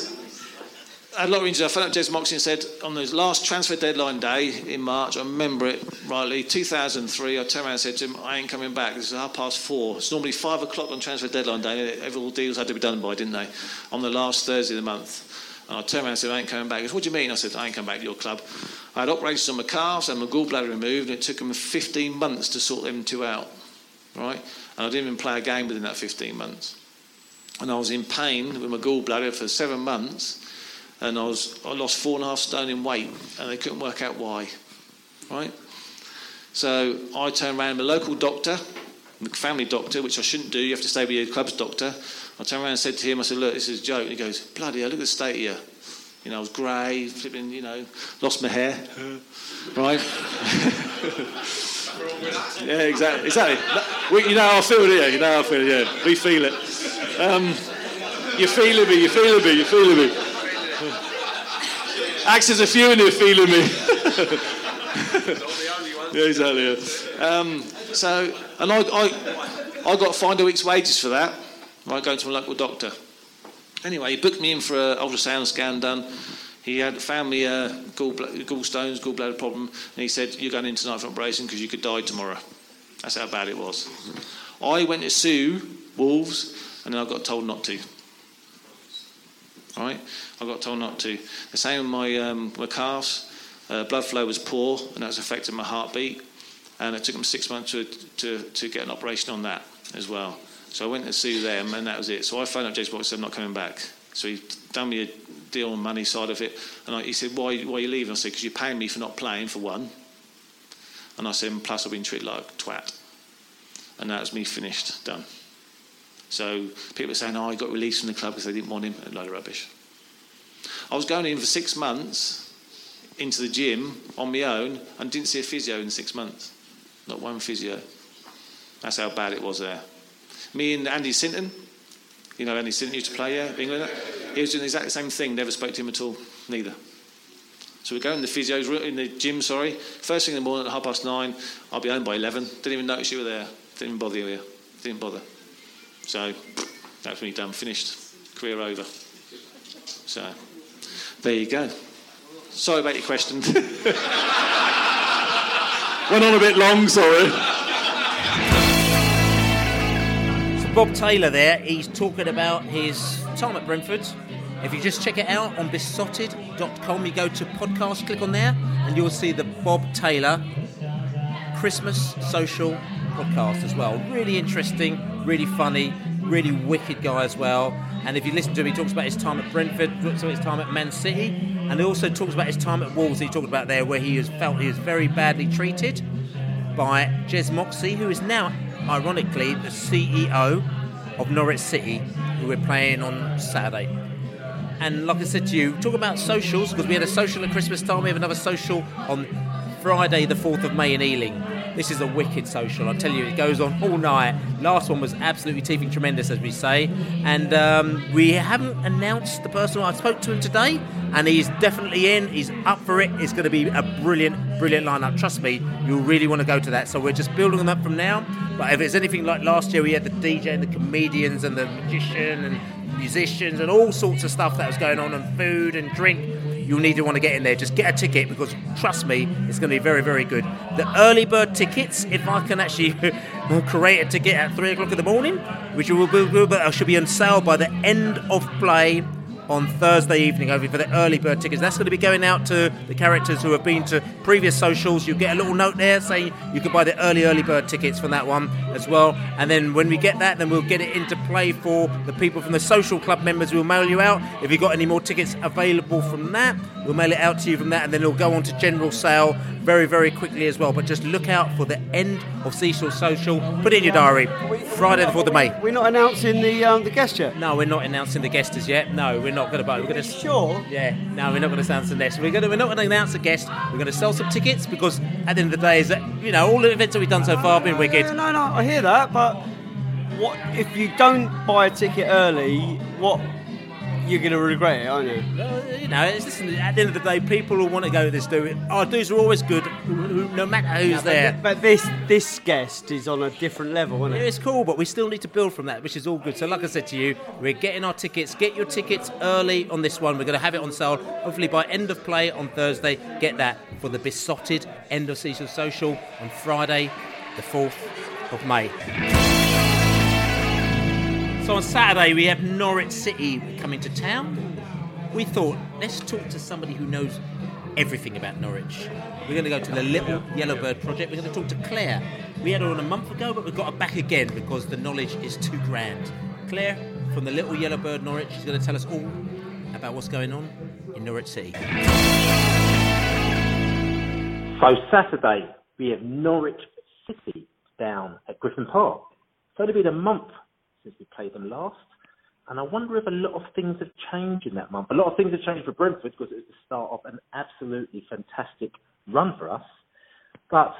had a lot of injuries. I phoned up Jez Moxey and said, on the last transfer deadline day in March, I remember it rightly, 2003, I turned around and said to him, I ain't coming back. This is half past four. It's normally five o'clock on transfer deadline day. Every all deals had to be done by, didn't they? On the last Thursday of the month. And I turned around and said, I ain't coming back. He goes, what do you mean? I said, I ain't coming back to your club. I had operations on my calves and my gallbladder removed, and it took them 15 months to sort them two out. Right? And I didn't even play a game within that 15 months. And I was in pain with my gallbladder for seven months and I was I lost four and a half stone in weight, and they couldn't work out why. Right? So I turned around, the local doctor, the family doctor, which I shouldn't do. You have to stay with your club's doctor. I turned around and said to him, I said, "Look, this is a joke." And he goes, "Bloody hell, look at the state here." You You know, I was grey, flipping, you know, lost my hair, [laughs] right? [laughs] yeah, exactly, exactly. We, you know how I feel, do you? You know how I feel, yeah. We feel it. Um, you're feeling me, you're feeling me, you're feeling me. Acts as a few in here feeling me. [laughs] yeah, exactly. Yeah. Um, so, and I, I, I got fined a week's wages for that. Right, going to a local doctor. Anyway, he booked me in for an ultrasound scan done. He had family uh, gallbla- gallstones, gallbladder problem, and he said, "You're going in tonight for operation because you could die tomorrow." That's how bad it was. I went to sue Wolves, and then I got told not to. Right, I got told not to. The same with my um, my calves. Uh, blood flow was poor, and that was affecting my heartbeat. And it took them six months to, to, to get an operation on that as well. So I went to sue them, and that was it. So I phoned up James Box and said, I'm not coming back. So he done me a deal on the money side of it. And I, he said, why, why are you leaving? I said, because you're paying me for not playing, for one. And I said, plus I've been treated like twat. And that was me finished, done. So people were saying, oh, he got released from the club because they didn't want him. A load of rubbish. I was going in for six months into the gym on my own and didn't see a physio in six months. Not one physio. That's how bad it was there. Me and Andy Sinton, you know, Andy Sinton used to play here, England. He was doing the exact same thing, never spoke to him at all, neither. So we go in the physios, in the gym, sorry. First thing in the morning at half past nine, I'll be home by 11. Didn't even notice you were there. Didn't even bother you. Didn't bother. So that's me done, finished, career over. So there you go. Sorry about your question. [laughs] Went on a bit long, sorry. So Bob Taylor there, he's talking about his time at Brentford. If you just check it out on beesotted.com, you go to podcast, click on there, and you'll see the Bob Taylor Christmas social podcast as well. Really interesting, really funny, really wicked guy as well. And if you listen to him, he talks about his time at Brentford, talks about his time at Man City, and he also talks about his time at Wolves. He talked about there where he has felt he was very badly treated by Jez Moxey, who is now, ironically, the CEO of Norwich City, who we're playing on Saturday. And like I said to you, talk about socials because we had a social at Christmas time. We have another social on Friday, the 4th of May in Ealing. This is a wicked social. I tell you, it goes on all night. Last one was absolutely teething tremendous, as we say. And um, we haven't announced the person. I spoke to him today, and he's definitely in. He's up for it. It's going to be a brilliant, brilliant lineup. Trust me, you'll really want to go to that. So we're just building them up from now. But if it's anything like last year, we had the DJ and the comedians and the magician and musicians and all sorts of stuff that was going on, and food and drink. You'll need to want to get in there. Just get a ticket because trust me, it's going to be very, very good. The early bird tickets, if I can actually [laughs] create a ticket at three o'clock in the morning, which will be, but uh, should be on sale by the end of play on Thursday evening over for the early bird tickets. That's going to be going out to the characters who have been to previous socials. You get a little note there saying you can buy the early early bird tickets from that one as well. And then when we get that, then we'll get it into play for the people from the social club members. We'll mail you out. If you've got any more tickets available from that, we'll mail it out to you from that, and then it'll go on to general sale very very quickly as well. But just look out for the end of Cecil Social. Put it in your diary. Friday the fourth of May. We're not announcing the um, the guest yet. No, we're not announcing the guest as yet. No, we're not going to buy. We're going to sure. Yeah, no, we're not going to announce the guest. We're going to we're not going to announce a guest. We're going to sell some tickets because at the end of the day, is that you know all the events that we've done so far have been wicked. No, no, I hear that, but what if you don't buy a ticket early? What you're going to regret it, aren't you? Uh, you know, it's, listen, at the end of the day, people who want to go to this do it. Our dues are always good, no matter who's Yeah, but- there. But, this this guest is on a different level, isn't it? It's cool, but we still need to build from that, which is all good. So, like I said to you, we're getting our tickets. Get your tickets early on this one. We're going to have it on sale. Hopefully, by end of play on Thursday, get that for the beesotted end of season social on Friday, the 4th of May. So, on Saturday, we have Norwich City coming to town. We thought, let's talk to somebody who knows everything about Norwich. We're going to go to the Little Yellow Bird Project. We're going to talk to Claire. We had her on a month ago, but we've got her back again because the knowledge is too grand. Claire from the Little Yellow Bird Norwich is going to tell us all about what's going on in Norwich City. So Saturday we have Norwich City down at Griffin Park. It's only been a month since we played them last, and I wonder if a lot of things have changed in that month. A lot of things have changed for Brentford because it was the start of an absolutely fantastic run for us. But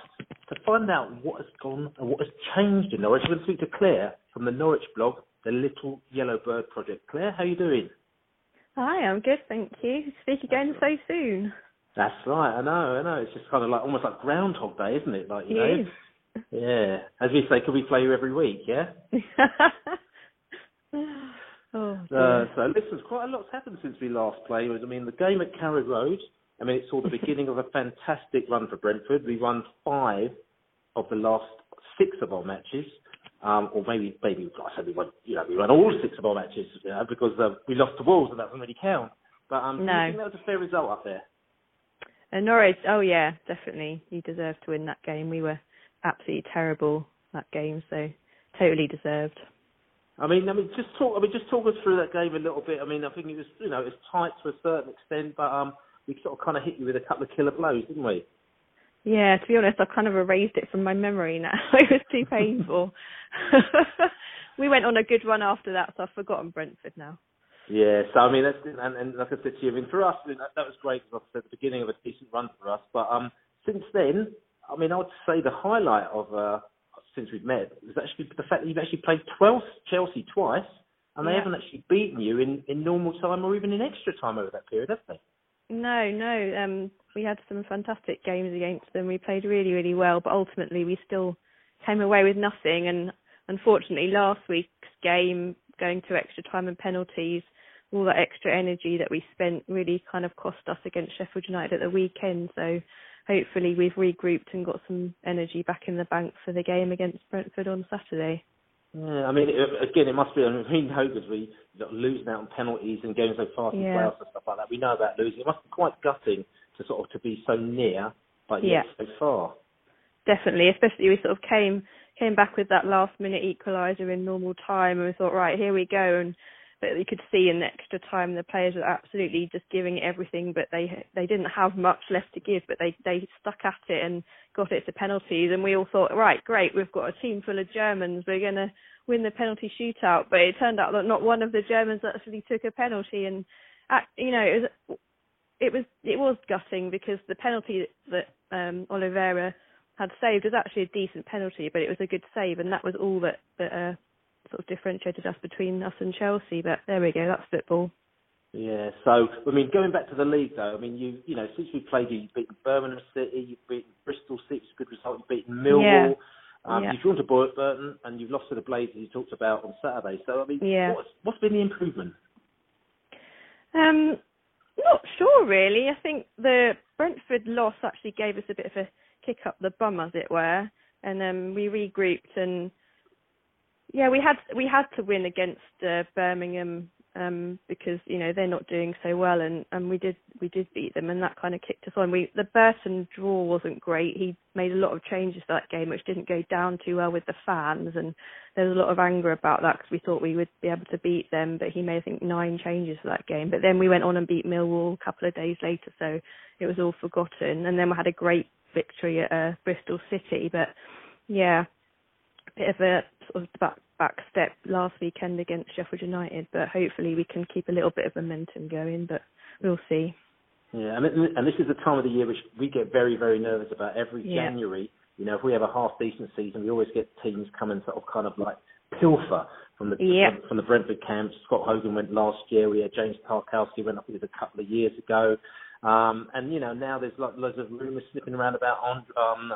to find out what has gone and what has changed in Norwich, we're going to speak to Claire from the Norwich blog, the Little Yellow Bird Project. Claire, how are you doing? Hi, I'm good, thank you. Speak again so soon. That's right. I know. I know. It's just kind of like almost like Groundhog Day, isn't it? Like you know. It is. Yeah. As we say, could we play you every week? Yeah. [laughs] Oh, Uh, so listen, quite a lot's happened since we last played. I mean, the game at Carrow Road. I mean, it saw the beginning of a fantastic run for Brentford. We won five of the last six of our matches, um, or maybe maybe I said we won. You know, we won all six of our matches you know, because uh, we lost to Wolves, and that doesn't really count. But um, do you No. think that was a fair result up there? And Norwich, oh yeah, definitely. You deserved to win that game. We were absolutely terrible that game, so totally deserved. I mean, I mean, just talk. I mean, just talk us through that game a little bit. I mean, I think it was, you know, it was tight to a certain extent, but um, we sort of kind of hit you with a couple of killer blows, didn't we? Yeah, to be honest, I've kind of erased it from my memory now. [laughs] it was too painful. [laughs] we went on a good run after that, so I've forgotten Brentford now. Yeah. So I mean, that's and, and like I said to you, I mean, for us, I mean, that, that was great because like I said, the beginning of a decent run for us. But um, since then, I mean, I would say the highlight of uh, since we've met is actually the fact that you've actually played 12 Chelsea twice, and they Yeah. haven't actually beaten you in in normal time or even in extra time over that period, have they? No, no. Um, we had some fantastic games against them. We played really, really well, but ultimately we still came away with nothing. And unfortunately, last week's game, going to extra time and penalties, all that extra energy that we spent really kind of cost us against Sheffield United at the weekend. So hopefully we've regrouped and got some energy back in the bank for the game against Brentford on Saturday. Yeah, I mean, it, again, it must be. I mean, hope as we got losing out on penalties and going so fast in Yeah. playoffs and stuff like that. We know about losing. It must be quite gutting to sort of to be so near, but yet so far. definitely, especially we sort of came came back with that last minute equaliser in normal time, and we thought, right, here we go. And but you could see in extra time the players were absolutely just giving everything, but they they didn't have much left to give, but they they stuck at it and got it to penalties. And we all thought, right, great, we've got a team full of Germans, we're gonna win the penalty shootout. But it turned out that not one of the Germans actually took a penalty, and you know it was it was it was gutting because the penalty that um Oliveira had saved was actually a decent penalty, but it was a good save, and that was all that that uh, sort of differentiated us between us and Chelsea. But there we go, that's football. Yeah, so I mean, going back to the league though, I mean, you you know, since we played you, you've beaten Birmingham City, you've beaten Bristol City, it's a good result. You've beaten Millwall. Yeah. Um, Yeah. You've drawn to Burton and you've lost to the Blazers. You talked about on Saturday. So I mean, Yeah. what's what's been the improvement? Um, not sure really. I think the Brentford loss actually gave us a bit of a kick up the bum, as it were, and um, we regrouped and yeah, we had we had to win against uh, Birmingham um, because you know they're not doing so well, and, and we did we did beat them, and that kind of kicked us on. We the Burton draw wasn't great. He made a lot of changes to that game, which didn't go down too well with the fans, and there was a lot of anger about that because we thought we would be able to beat them, but he made I think nine changes for that game. But then we went on and beat Millwall a couple of days later, so it was all forgotten. And then we had a great victory at uh, Bristol City, but yeah, bit of a sort of back back step last weekend against Sheffield United, but hopefully we can keep a little bit of momentum going. But we'll see. Yeah, and, and this is the time of the year which we get very, very nervous about. Every Yeah. January, you know, if we have a half decent season, we always get teams coming sort of kind of like pilfer from the Yeah. from, from the Brentford camp. Scott Hogan went last year. We had James Tarkowski went up with a couple of years ago. Um, and you know now there's like loads of rumours slipping around about um,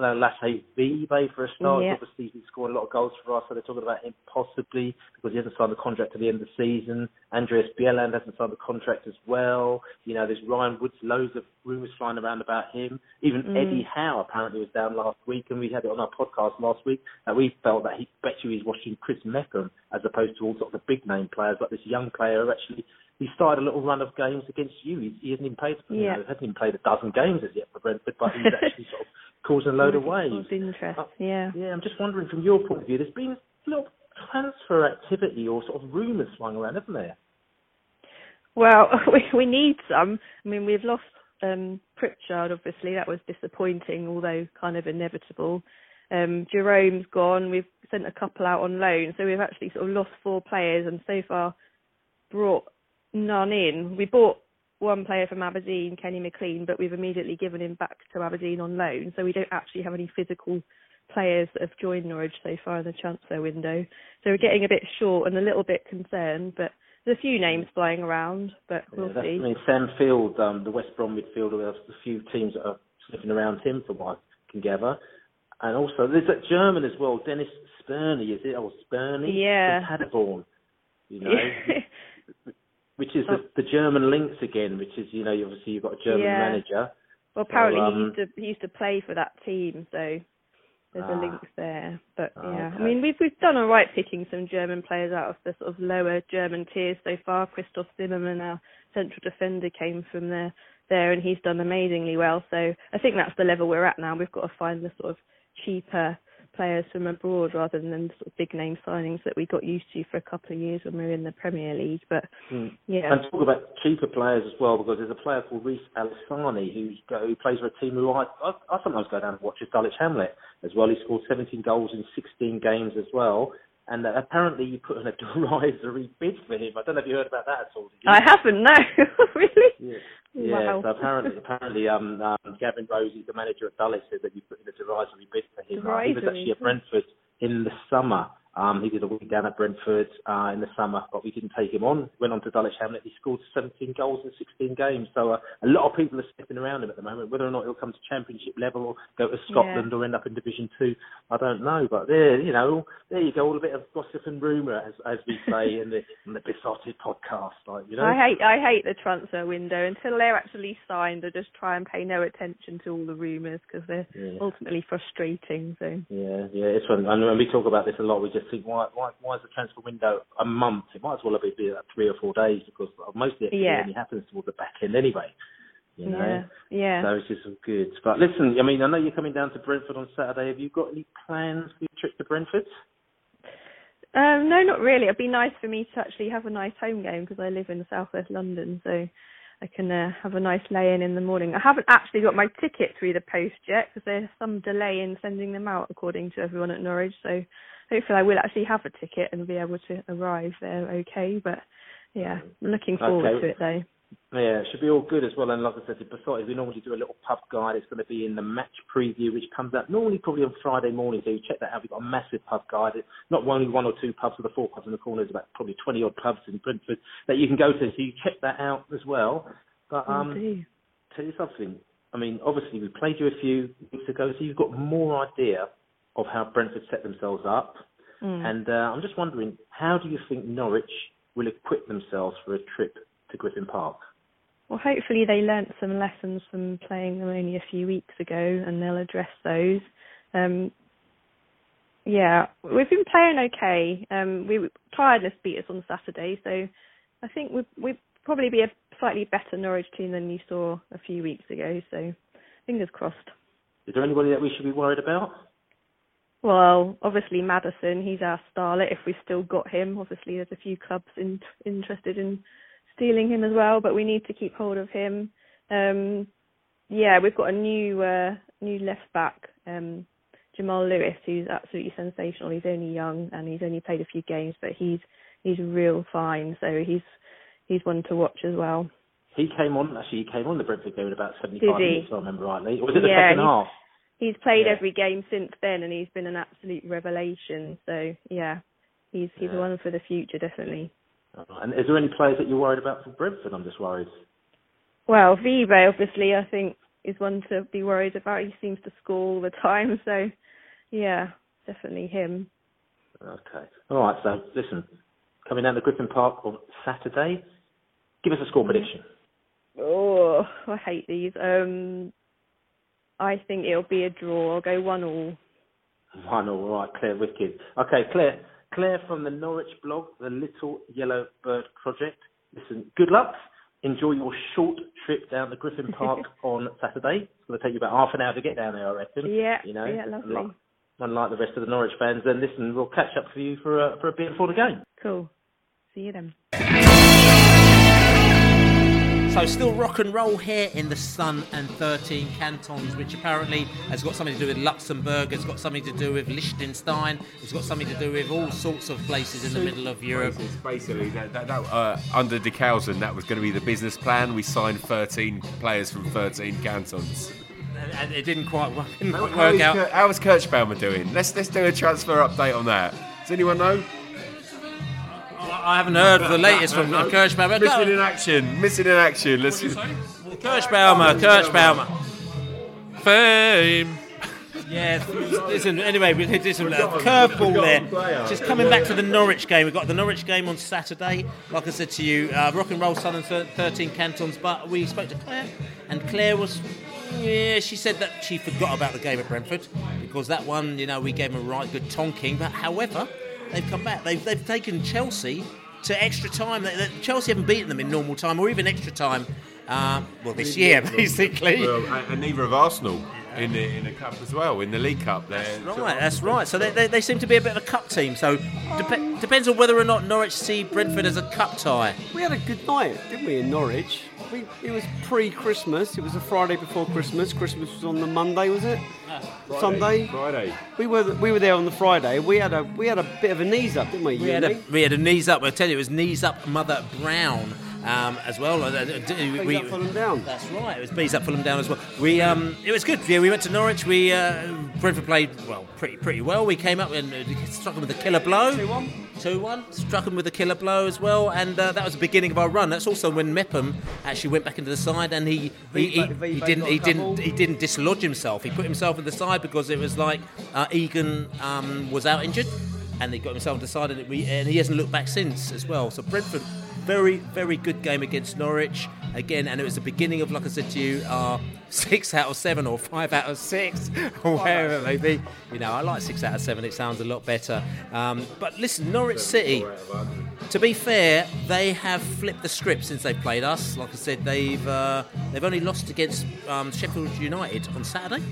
uh, Lasse Vibe for a start. Yeah. Obviously, he's scored a lot of goals for us, so they're talking about him possibly because he hasn't signed the contract to the end of the season. Andreas Bjelland hasn't signed the contract as well. You know, there's Ryan Woods, loads of rumours flying around about him. Even Mm. Eddie Howe apparently was down last week, and we had it on our podcast last week that we felt that he bet you he's watching Chris Mepham as opposed to all sort of the big name players, like this young player who actually he started a little run of games against you. He, he hasn't even played, you Yeah. know, hasn't even played a dozen games as yet for Brentford, but he's [laughs] actually sort of causing a load of waves. Of interest, yeah. Yeah, I'm just wondering from your point of view, there's been a lot of transfer activity or sort of rumours flying around, hasn't there? Well, [laughs] we we need some. I mean, we've lost um, Pritchard. Obviously, that was disappointing, although kind of inevitable. Um, Jerome's gone. We've sent a couple out on loan, so we've actually sort of lost four players, and so far brought none in. We bought one player from Aberdeen, Kenny McLean, but we've immediately given him back to Aberdeen on loan, so we don't actually have any physical players that have joined Norwich so far in the transfer window. So we're getting a bit short and a little bit concerned, but there's a few names flying around, but we'll Yeah, see. I mean, Sam Field, um, the West Brom midfielder, there's a few teams that are sniffing around him from what I can gather. And also, there's that German as well, Dennis Spurney, is it? Oh, Spurney? Yeah. From Paderborn, you know? [laughs] which is the, the German links again, which is, you know, obviously you've got a German Yeah. manager. Well, apparently So, he um, used to he used to play for that team, so there's Ah. a link there. But Oh, yeah, I mean we've we've done all right picking some German players out of the sort of lower German tiers so far. Christoph Zimmermann, our central defender, came from there there, and he's done amazingly well. So I think that's the level we're at now. We've got to find the sort of cheaper players from abroad rather than sort of big name signings that we got used to for a couple of years when we were in the Premier League. But Mm. yeah, And talk about cheaper players as well, because there's a player called Reise Allassani who who plays for a team who I, I I sometimes go down and watch is Dulwich Hamlet as well. He scored 17 goals in 16 games as well. And uh, apparently you put in a derisory [laughs] bid for him. I don't know if you heard about that at all. I haven't no [laughs] really. Yeah. Yeah, Wow. so apparently, apparently, um, um, Gavin Rose, the manager of Dulwich, said that you put in a derisory bid for him. Uh, he was actually at Brentford in the summer. Um, he did a week down at Brentford uh, in the summer, but we didn't take him on. Went on to Dulwich Hamlet. He scored 17 goals in 16 games. So uh, a lot of people are sniffing around him at the moment. Whether or not he'll come to Championship level or go to Scotland or end up in Division Two, I don't know. But there, you know, there you go. All a bit of gossip and rumour, as as we say [laughs] in the in the Beesotted podcast, like you know. I hate I hate the transfer window until they're actually signed. I just try and pay no attention to all the rumours because they're Yeah. ultimately frustrating. So Yeah, yeah, it's fun. And when we talk about this a lot, we just think, why, why, why is the transfer window a month? It might as well be be like three or four days because most of the activity Yeah. only happens towards the back end anyway. You know, yeah, yeah. so it's just all good. But listen, I mean, I know you're coming down to Brentford on Saturday. Have you got any plans for your trip to Brentford? Um, no, not really. It'd be nice for me to actually have a nice home game because I live in South West London, so I can uh, have a nice lay-in in the morning. I haven't actually got my ticket through the post yet because there's some delay in sending them out, according to everyone at Norwich. So hopefully I will actually have a ticket and be able to arrive there okay. But yeah, I'm looking forward Okay. to it though. Yeah, it should be all good as well. And like I said, besides, we normally do a little pub guide. It's going to be in the match preview, which comes out normally probably on Friday morning. So you check that out. We've got a massive pub guide. It's not only one or two pubs with the four pubs in the corner. There's about probably 20 odd pubs in Brentford that you can go to. So you check that out as well. But Oh, um, do. tell you something. I mean, obviously we played you a few weeks ago, so you've got more idea of how Brentford set themselves up. Mm. And uh, I'm just wondering, how do you think Norwich will equip themselves for a trip to Griffin Park? Well, hopefully they learnt some lessons from playing them only a few weeks ago, and they'll address those. Um, yeah, we've been playing okay. Um, we tiredness beat us on Saturday, so I think we we probably be a slightly better Norwich team than you saw a few weeks ago. So fingers crossed. Is there anybody that we should be worried about? Well, obviously Maddison, he's our starlet. If we've still got him, obviously there's a few clubs in, interested in stealing him as well, but we need to keep hold of him. Um, yeah, we've got a new uh, new left back, um, Jamal Lewis, who's absolutely sensational. He's only young and he's only played a few games, but he's he's real fine. So he's he's one to watch as well. He came on, actually, he came on the Brentford game in about 75 minutes, if I remember rightly. Or was it the Yeah, second he's- half? He's played Yeah. every game since then, and he's been an absolute revelation. So yeah, he's he's Yeah. one for the future, definitely. And is there any players that you're worried about for Brentford? I'm just worried. Well, Vibe obviously, I think, is one to be worried about. He seems to score all the time, so yeah, definitely him. Okay. All right, so listen, coming down to Griffin Park on Saturday, give us a score prediction. Oh, I hate these. Um, I think it'll be a draw. I'll go one all. One all right, Claire Wicked. Okay, Claire. Claire from the Norwich blog, the Little Yellow Bird Project. Listen, good luck. Enjoy your short trip down to Griffin Park [laughs] on Saturday. It's going to take you about half an hour to get down there, I reckon. Yeah, you know, yeah, lovely. Unlike, unlike the rest of the Norwich fans. Then listen, we'll catch up for you for a, for a beer before the game. Cool. See you then. So still rock and roll here in the Sun and 13 cantons, which apparently has got something to do with Luxembourg, it's got something to do with Liechtenstein, it's got something to do with all sorts of places in the middle of Europe. Basically, that, that, that, uh, under Dijkhuizen, that was going to be the business plan. We signed 13 players from 13 cantons. And it didn't quite work, didn't How, how work is out. How is Kerschbaumer doing? Let's let's do a transfer update on that. Does anyone know? I haven't heard of the latest from [laughs] uh, Kerschbaumer. Missing in action. Missing in action. Let's. Kerschbaumer, Kerschbaumer. Fame. Yeah, listen, anyway, we did some uh, curveball there. Just coming back to the Norwich game, we've got the Norwich game on Saturday. Like I said to you, uh, rock and roll Southern thir- 13 cantons, but we spoke to Claire, and Claire was, yeah, she said that she forgot about the game at Brentford because that one, you know, we gave them a right good tonking, but however, they've come back. They've, they've taken Chelsea to extra time. They, they- Chelsea haven't beaten them in normal time or even extra time. Um, well, this year, basically. Well, and, and neither of Arsenal in the in the cup as well in the League Cup. There, Right, that's right. So they, they, they seem to be a bit of a cup team. So dep- depends on whether or not Norwich see Brentford as a cup tie. We had a good night, didn't we, in Norwich? We, it was pre-Christmas. It was a Friday before Christmas. Christmas was on the Monday, was it? Sunday. Friday. We were we were there on the Friday. We had a we had a bit of a knees up, didn't we? We had, a, we had a knees up. I tell you, it was knees up, Mother Brown. Um, as well, Uh, uh, d- we, up, Fulham down. That's right. It was bees up, Fulham down as well. We, um, it was good. Yeah, we went to Norwich. We uh, Brentford played well, pretty pretty well. We came up and uh, struck them with a killer blow. Two one. Two one. Struck him with a killer blow as well, and uh, that was the beginning of our run. That's also when Mepham actually went back into the side, and he he, he, he didn't he didn't he didn't dislodge himself. He put himself in the side because it was like uh, Egan um, was out injured, and he got himself decided that we and he hasn't looked back since as well. So Brentford, very very good game against Norwich again, and it was the beginning of like I said to you, our six out of seven or five out of six [laughs] or whatever it may be. You know, I like six out of seven. It sounds a lot better. Um, but listen, Norwich City. To be fair, they have flipped the script since they played us. Like I said, they've uh, they've only lost against um, Sheffield United on Saturday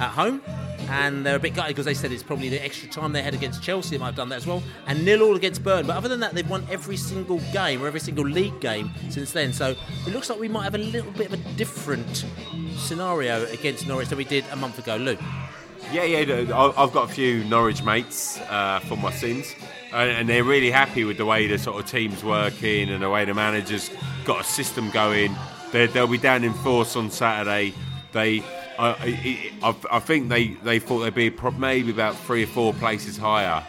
at home, and they're a bit gutted because they said it's probably the extra time they had against Chelsea. They might have done that as well, and nil all against Burn. But other than that, they've won every single game or every single league game since then. So it looks like we might have a little bit of a different scenario against Norwich that we did a month ago, Luke. Yeah, yeah. I've got a few Norwich mates uh, for my sins, and, they're really happy with the way the sort of team's working and the way the manager's got a system going. They're, they'll be down in force on Saturday. They, I, I, I, I think they, they thought they'd be maybe about three or four places higher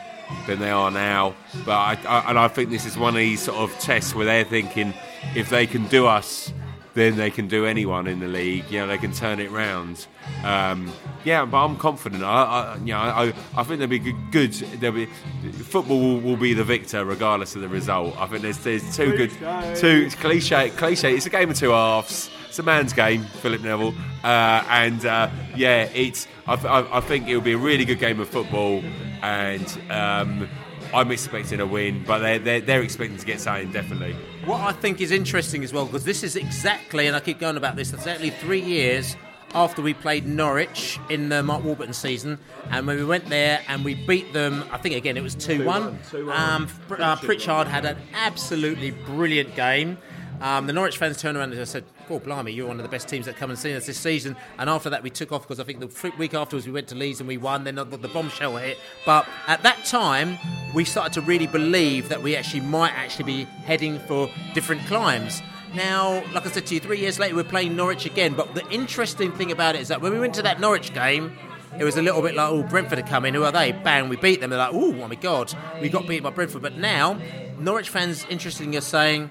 than they are now. But I, I, and I think this is one of these sort of tests where they're thinking if they can do us, then they can do anyone in the league. You know, they can turn it round. Um, yeah, but I'm confident. I, I you know, I, I think they'll be good. they'll be football will, will be the victor regardless of the result. I think there's there's two good, two cliche cliche. It's a game of two halves. It's a man's game, Philip Neville, uh, and uh, yeah, it's. I, I, I think it'll be a really good game of football, and um, I'm expecting a win, but they're, they're they're expecting to get something definitely. What I think is interesting as well, because this is exactly, and I keep going about this, exactly three years after we played Norwich in the Mark Warburton season, and when we went there and we beat them, I think again it was 2 1. Um, uh, Pritchard had an absolutely brilliant game. Um, the Norwich fans turned around and said, "God, blimey, you're one of the best teams that come and see us this season." And after that, we took off because I think the week afterwards we went to Leeds and we won. Then the, the bombshell hit. But at that time, we started to really believe that we actually might actually be heading for different climes. Now, like I said to you, three years later we're playing Norwich again. But the interesting thing about it is that when we went to that Norwich game, it was a little bit like, oh, Brentford are coming. in. Who are they? Bang, we beat them. They're like, oh, my God, we got beat by Brentford. But now, Norwich fans, interestingly, are saying,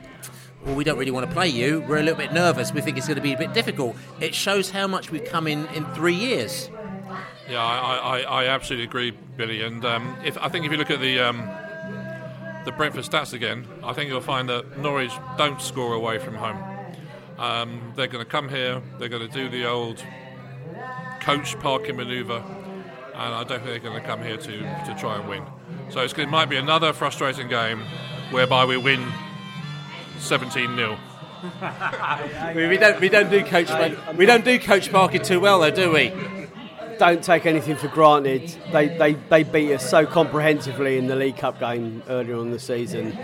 well, we don't really want to play you. We're a little bit nervous. We think it's going to be a bit difficult. It shows how much we've come in in three years. Yeah, I, I, I absolutely agree, Billy. And um, if I think if you look at the um, the Brentford stats again, I think you'll find that Norwich don't score away from home. Um, they're going to come here. They're going to do the old coach parking manoeuvre, and I don't think they're going to come here to, to try and win. So it might be another frustrating game whereby we win 17 0 we, we don't we don't do coach we don't do coach parking too well though, do we? Don't take anything for granted. They, they, they beat us so comprehensively in the League Cup game earlier on the season.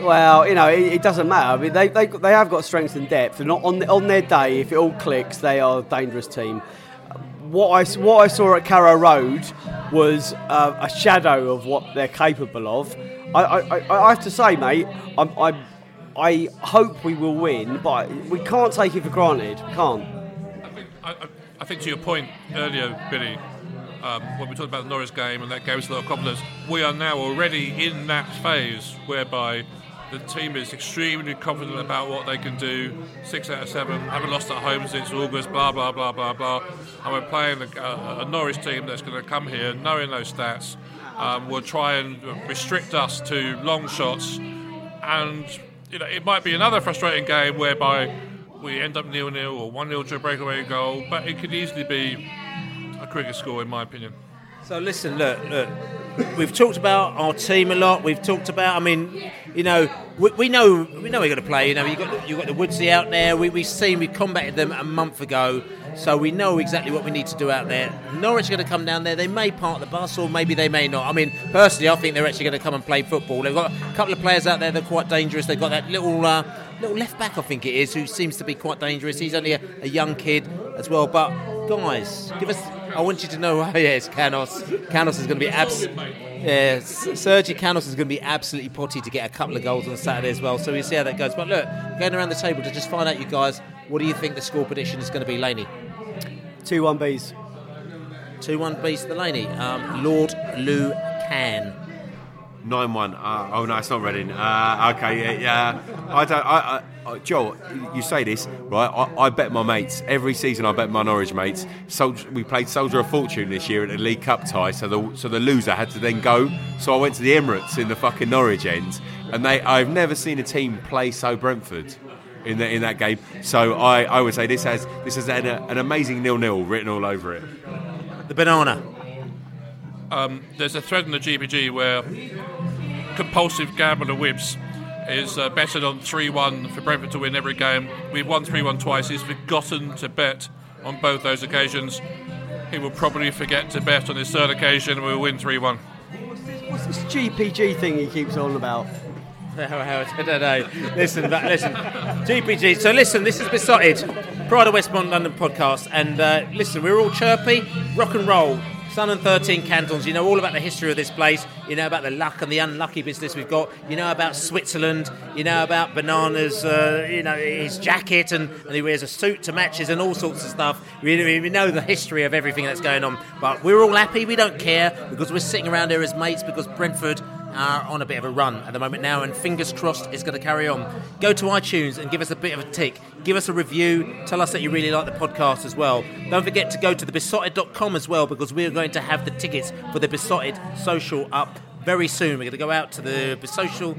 Well, you know, it, it doesn't matter. I mean, they, they, they have got strength and depth. And on, on their day, if it all clicks, they are a dangerous team. What I, what I saw at Carrow Road was uh, a shadow of what they're capable of. I, I, I have to say, mate, I'm, I'm, I hope we will win, but we can't take it for granted. Can't. I, I, I think to your point earlier, Billy, um, when we talked about the Norwich game and that lot of confidence, we are now already in that phase whereby the team is extremely confident about what they can do. Six out of seven, haven't lost at home since August, blah, blah, blah, blah, blah. And we're playing a, a, a Norwich team that's going to come here knowing those stats. Um, will try and restrict us to long shots. And you know, it might be another frustrating game whereby we end up nil nil or one 0 to a breakaway goal, but it could easily be a cricket score, in my opinion. So listen, look, look. We've talked about our team a lot. We've talked about, I mean, you know, we, we know we know we're going to play. You know, you got you got the Woodsy out there. We we've seen we combated them a month ago, so we know exactly what we need to do out there. Norwich are going to come down there. They may park the bus, or maybe they may not. I mean, personally, I think they're actually going to come and play football. They've got a couple of players out there that are quite dangerous. They've got that little. Uh, Little left back, I think it is, who seems to be quite dangerous. He's only a, a young kid as well. But guys, give us. I want you to know. Oh, yes, Canos. Canos is going to be absolutely. Yeah, Sergi Canos is going to be absolutely potty to get a couple of goals on Saturday as well. So we'll see how that goes. But look, going around the table to just find out, you guys, what do you think the score prediction is going to be, Laney? 2 1 Bs. 2 1 Bs to the Laney. Um, Lord Lou Can. Nine one. Uh, oh no, it's not Reading. Uh, okay, yeah, yeah. I don't. I, I, Joel, you say this right? I, I bet my mates every season. I bet my Norwich mates. Soldier, we played Soldier of Fortune this year at the League Cup tie, so the so the loser had to then go. So I went to the Emirates in the fucking Norwich end, and they. I've never seen a team play so Brentford. In, the, in that game, so I, I would say this has this has an, an amazing nil nil written all over it. The banana. Um, there's a thread in the GPG where compulsive gambler Wibbs is uh, betted on 3 1 for Brentford to win every game. We've won 3 1 twice. He's forgotten to bet on both those occasions. He will probably forget to bet on his third occasion and we'll win 3 1. What's this GPG thing he keeps on about? [laughs] I don't know. Listen, but listen, GPG. So listen, this is Beesotted, Pride of Westmont London podcast, and uh, listen, we're all chirpy, rock and roll. Sun and 13 cantons. You know all about the history of this place. You know about the luck and the unlucky business we've got. You know about Switzerland. You know about Bananas, uh, you know, his jacket and, and he wears a suit to matches and all sorts of stuff. We, we know the history of everything that's going on. But we're all happy. We don't care because we're sitting around here as mates because Brentford are on a bit of a run at the moment now, and fingers crossed it's going to carry on. Go to iTunes and give us a bit of a tick. Give us a review. Tell us that you really like the podcast as well. Don't forget to go to thebeesotted.com as well because we're going to have the tickets for the Beesotted social up very soon. We're going to go out to the Besocial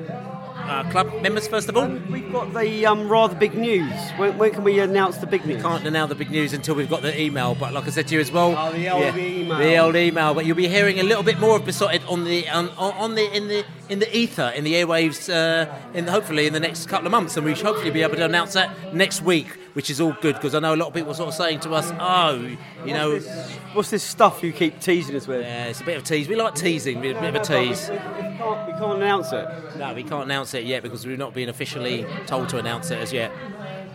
uh, club members first of all. We've got the um, rather big news. When, when, can we announce the big news? We Can't announce the big news until we've got the email. But like I said to you as well, oh, the old yeah, email, the old email. But you'll be hearing a little bit more of Beesotted on the on, on the in the in the ether in the airwaves. Uh, in hopefully in the next couple of months, and we should hopefully be able to announce that next week which is all good because I know a lot of people sort of saying to us, "Oh, you what's know, this, what's this stuff you keep teasing us with?" Yeah, it's a bit of a tease. We like teasing, a bit of a tease. We can't, we can't announce it. No, we can't announce it yet because we've not been officially told to announce it as yet.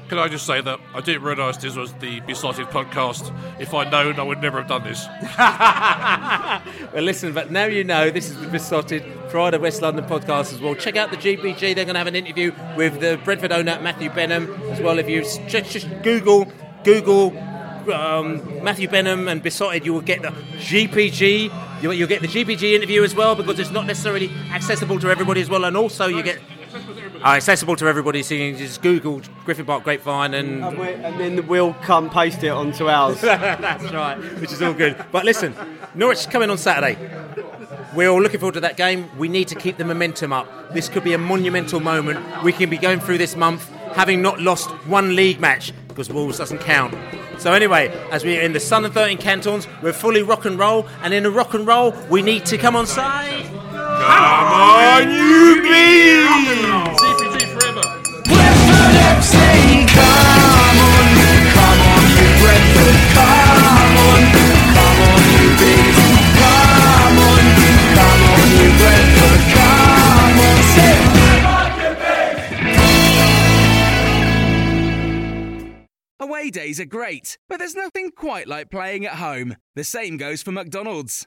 Can I just say that I didn't realise this was the Beesotted podcast. If I'd known, I would never have done this. [laughs] well, listen, but now you know this is the Beesotted Pride of West London podcast as well. Check out the GPG. They're going to have an interview with the Brentford owner, Matthew Benham, as well. If you just, Google, Google um, Matthew Benham and Beesotted, you will get the GPG. You'll, you'll get the GPG interview as well because it's not necessarily accessible to everybody as well. And also, you get uh, accessible to everybody, so you can just Google Griffin Park Grapevine and. And, and then we'll come paste it onto ours. [laughs] That's right, which is all good. But listen, Norwich is coming on Saturday. We're all looking forward to that game. We need to keep the momentum up. This could be a monumental moment. We can be going through this month having not lost one league match because Wolves doesn't count. So anyway, as we're in the Sun and 13 cantons, we're fully rock and roll, and in a rock and roll, we need to come on side. Come on, you bees! CPG forever. Brentford FC, come on, come on, you Brentford, come on, come on, you bees, come on, come on, you Brentford, come on, say. Away days are great, but there's nothing quite like playing at home. The same goes for McDonald's.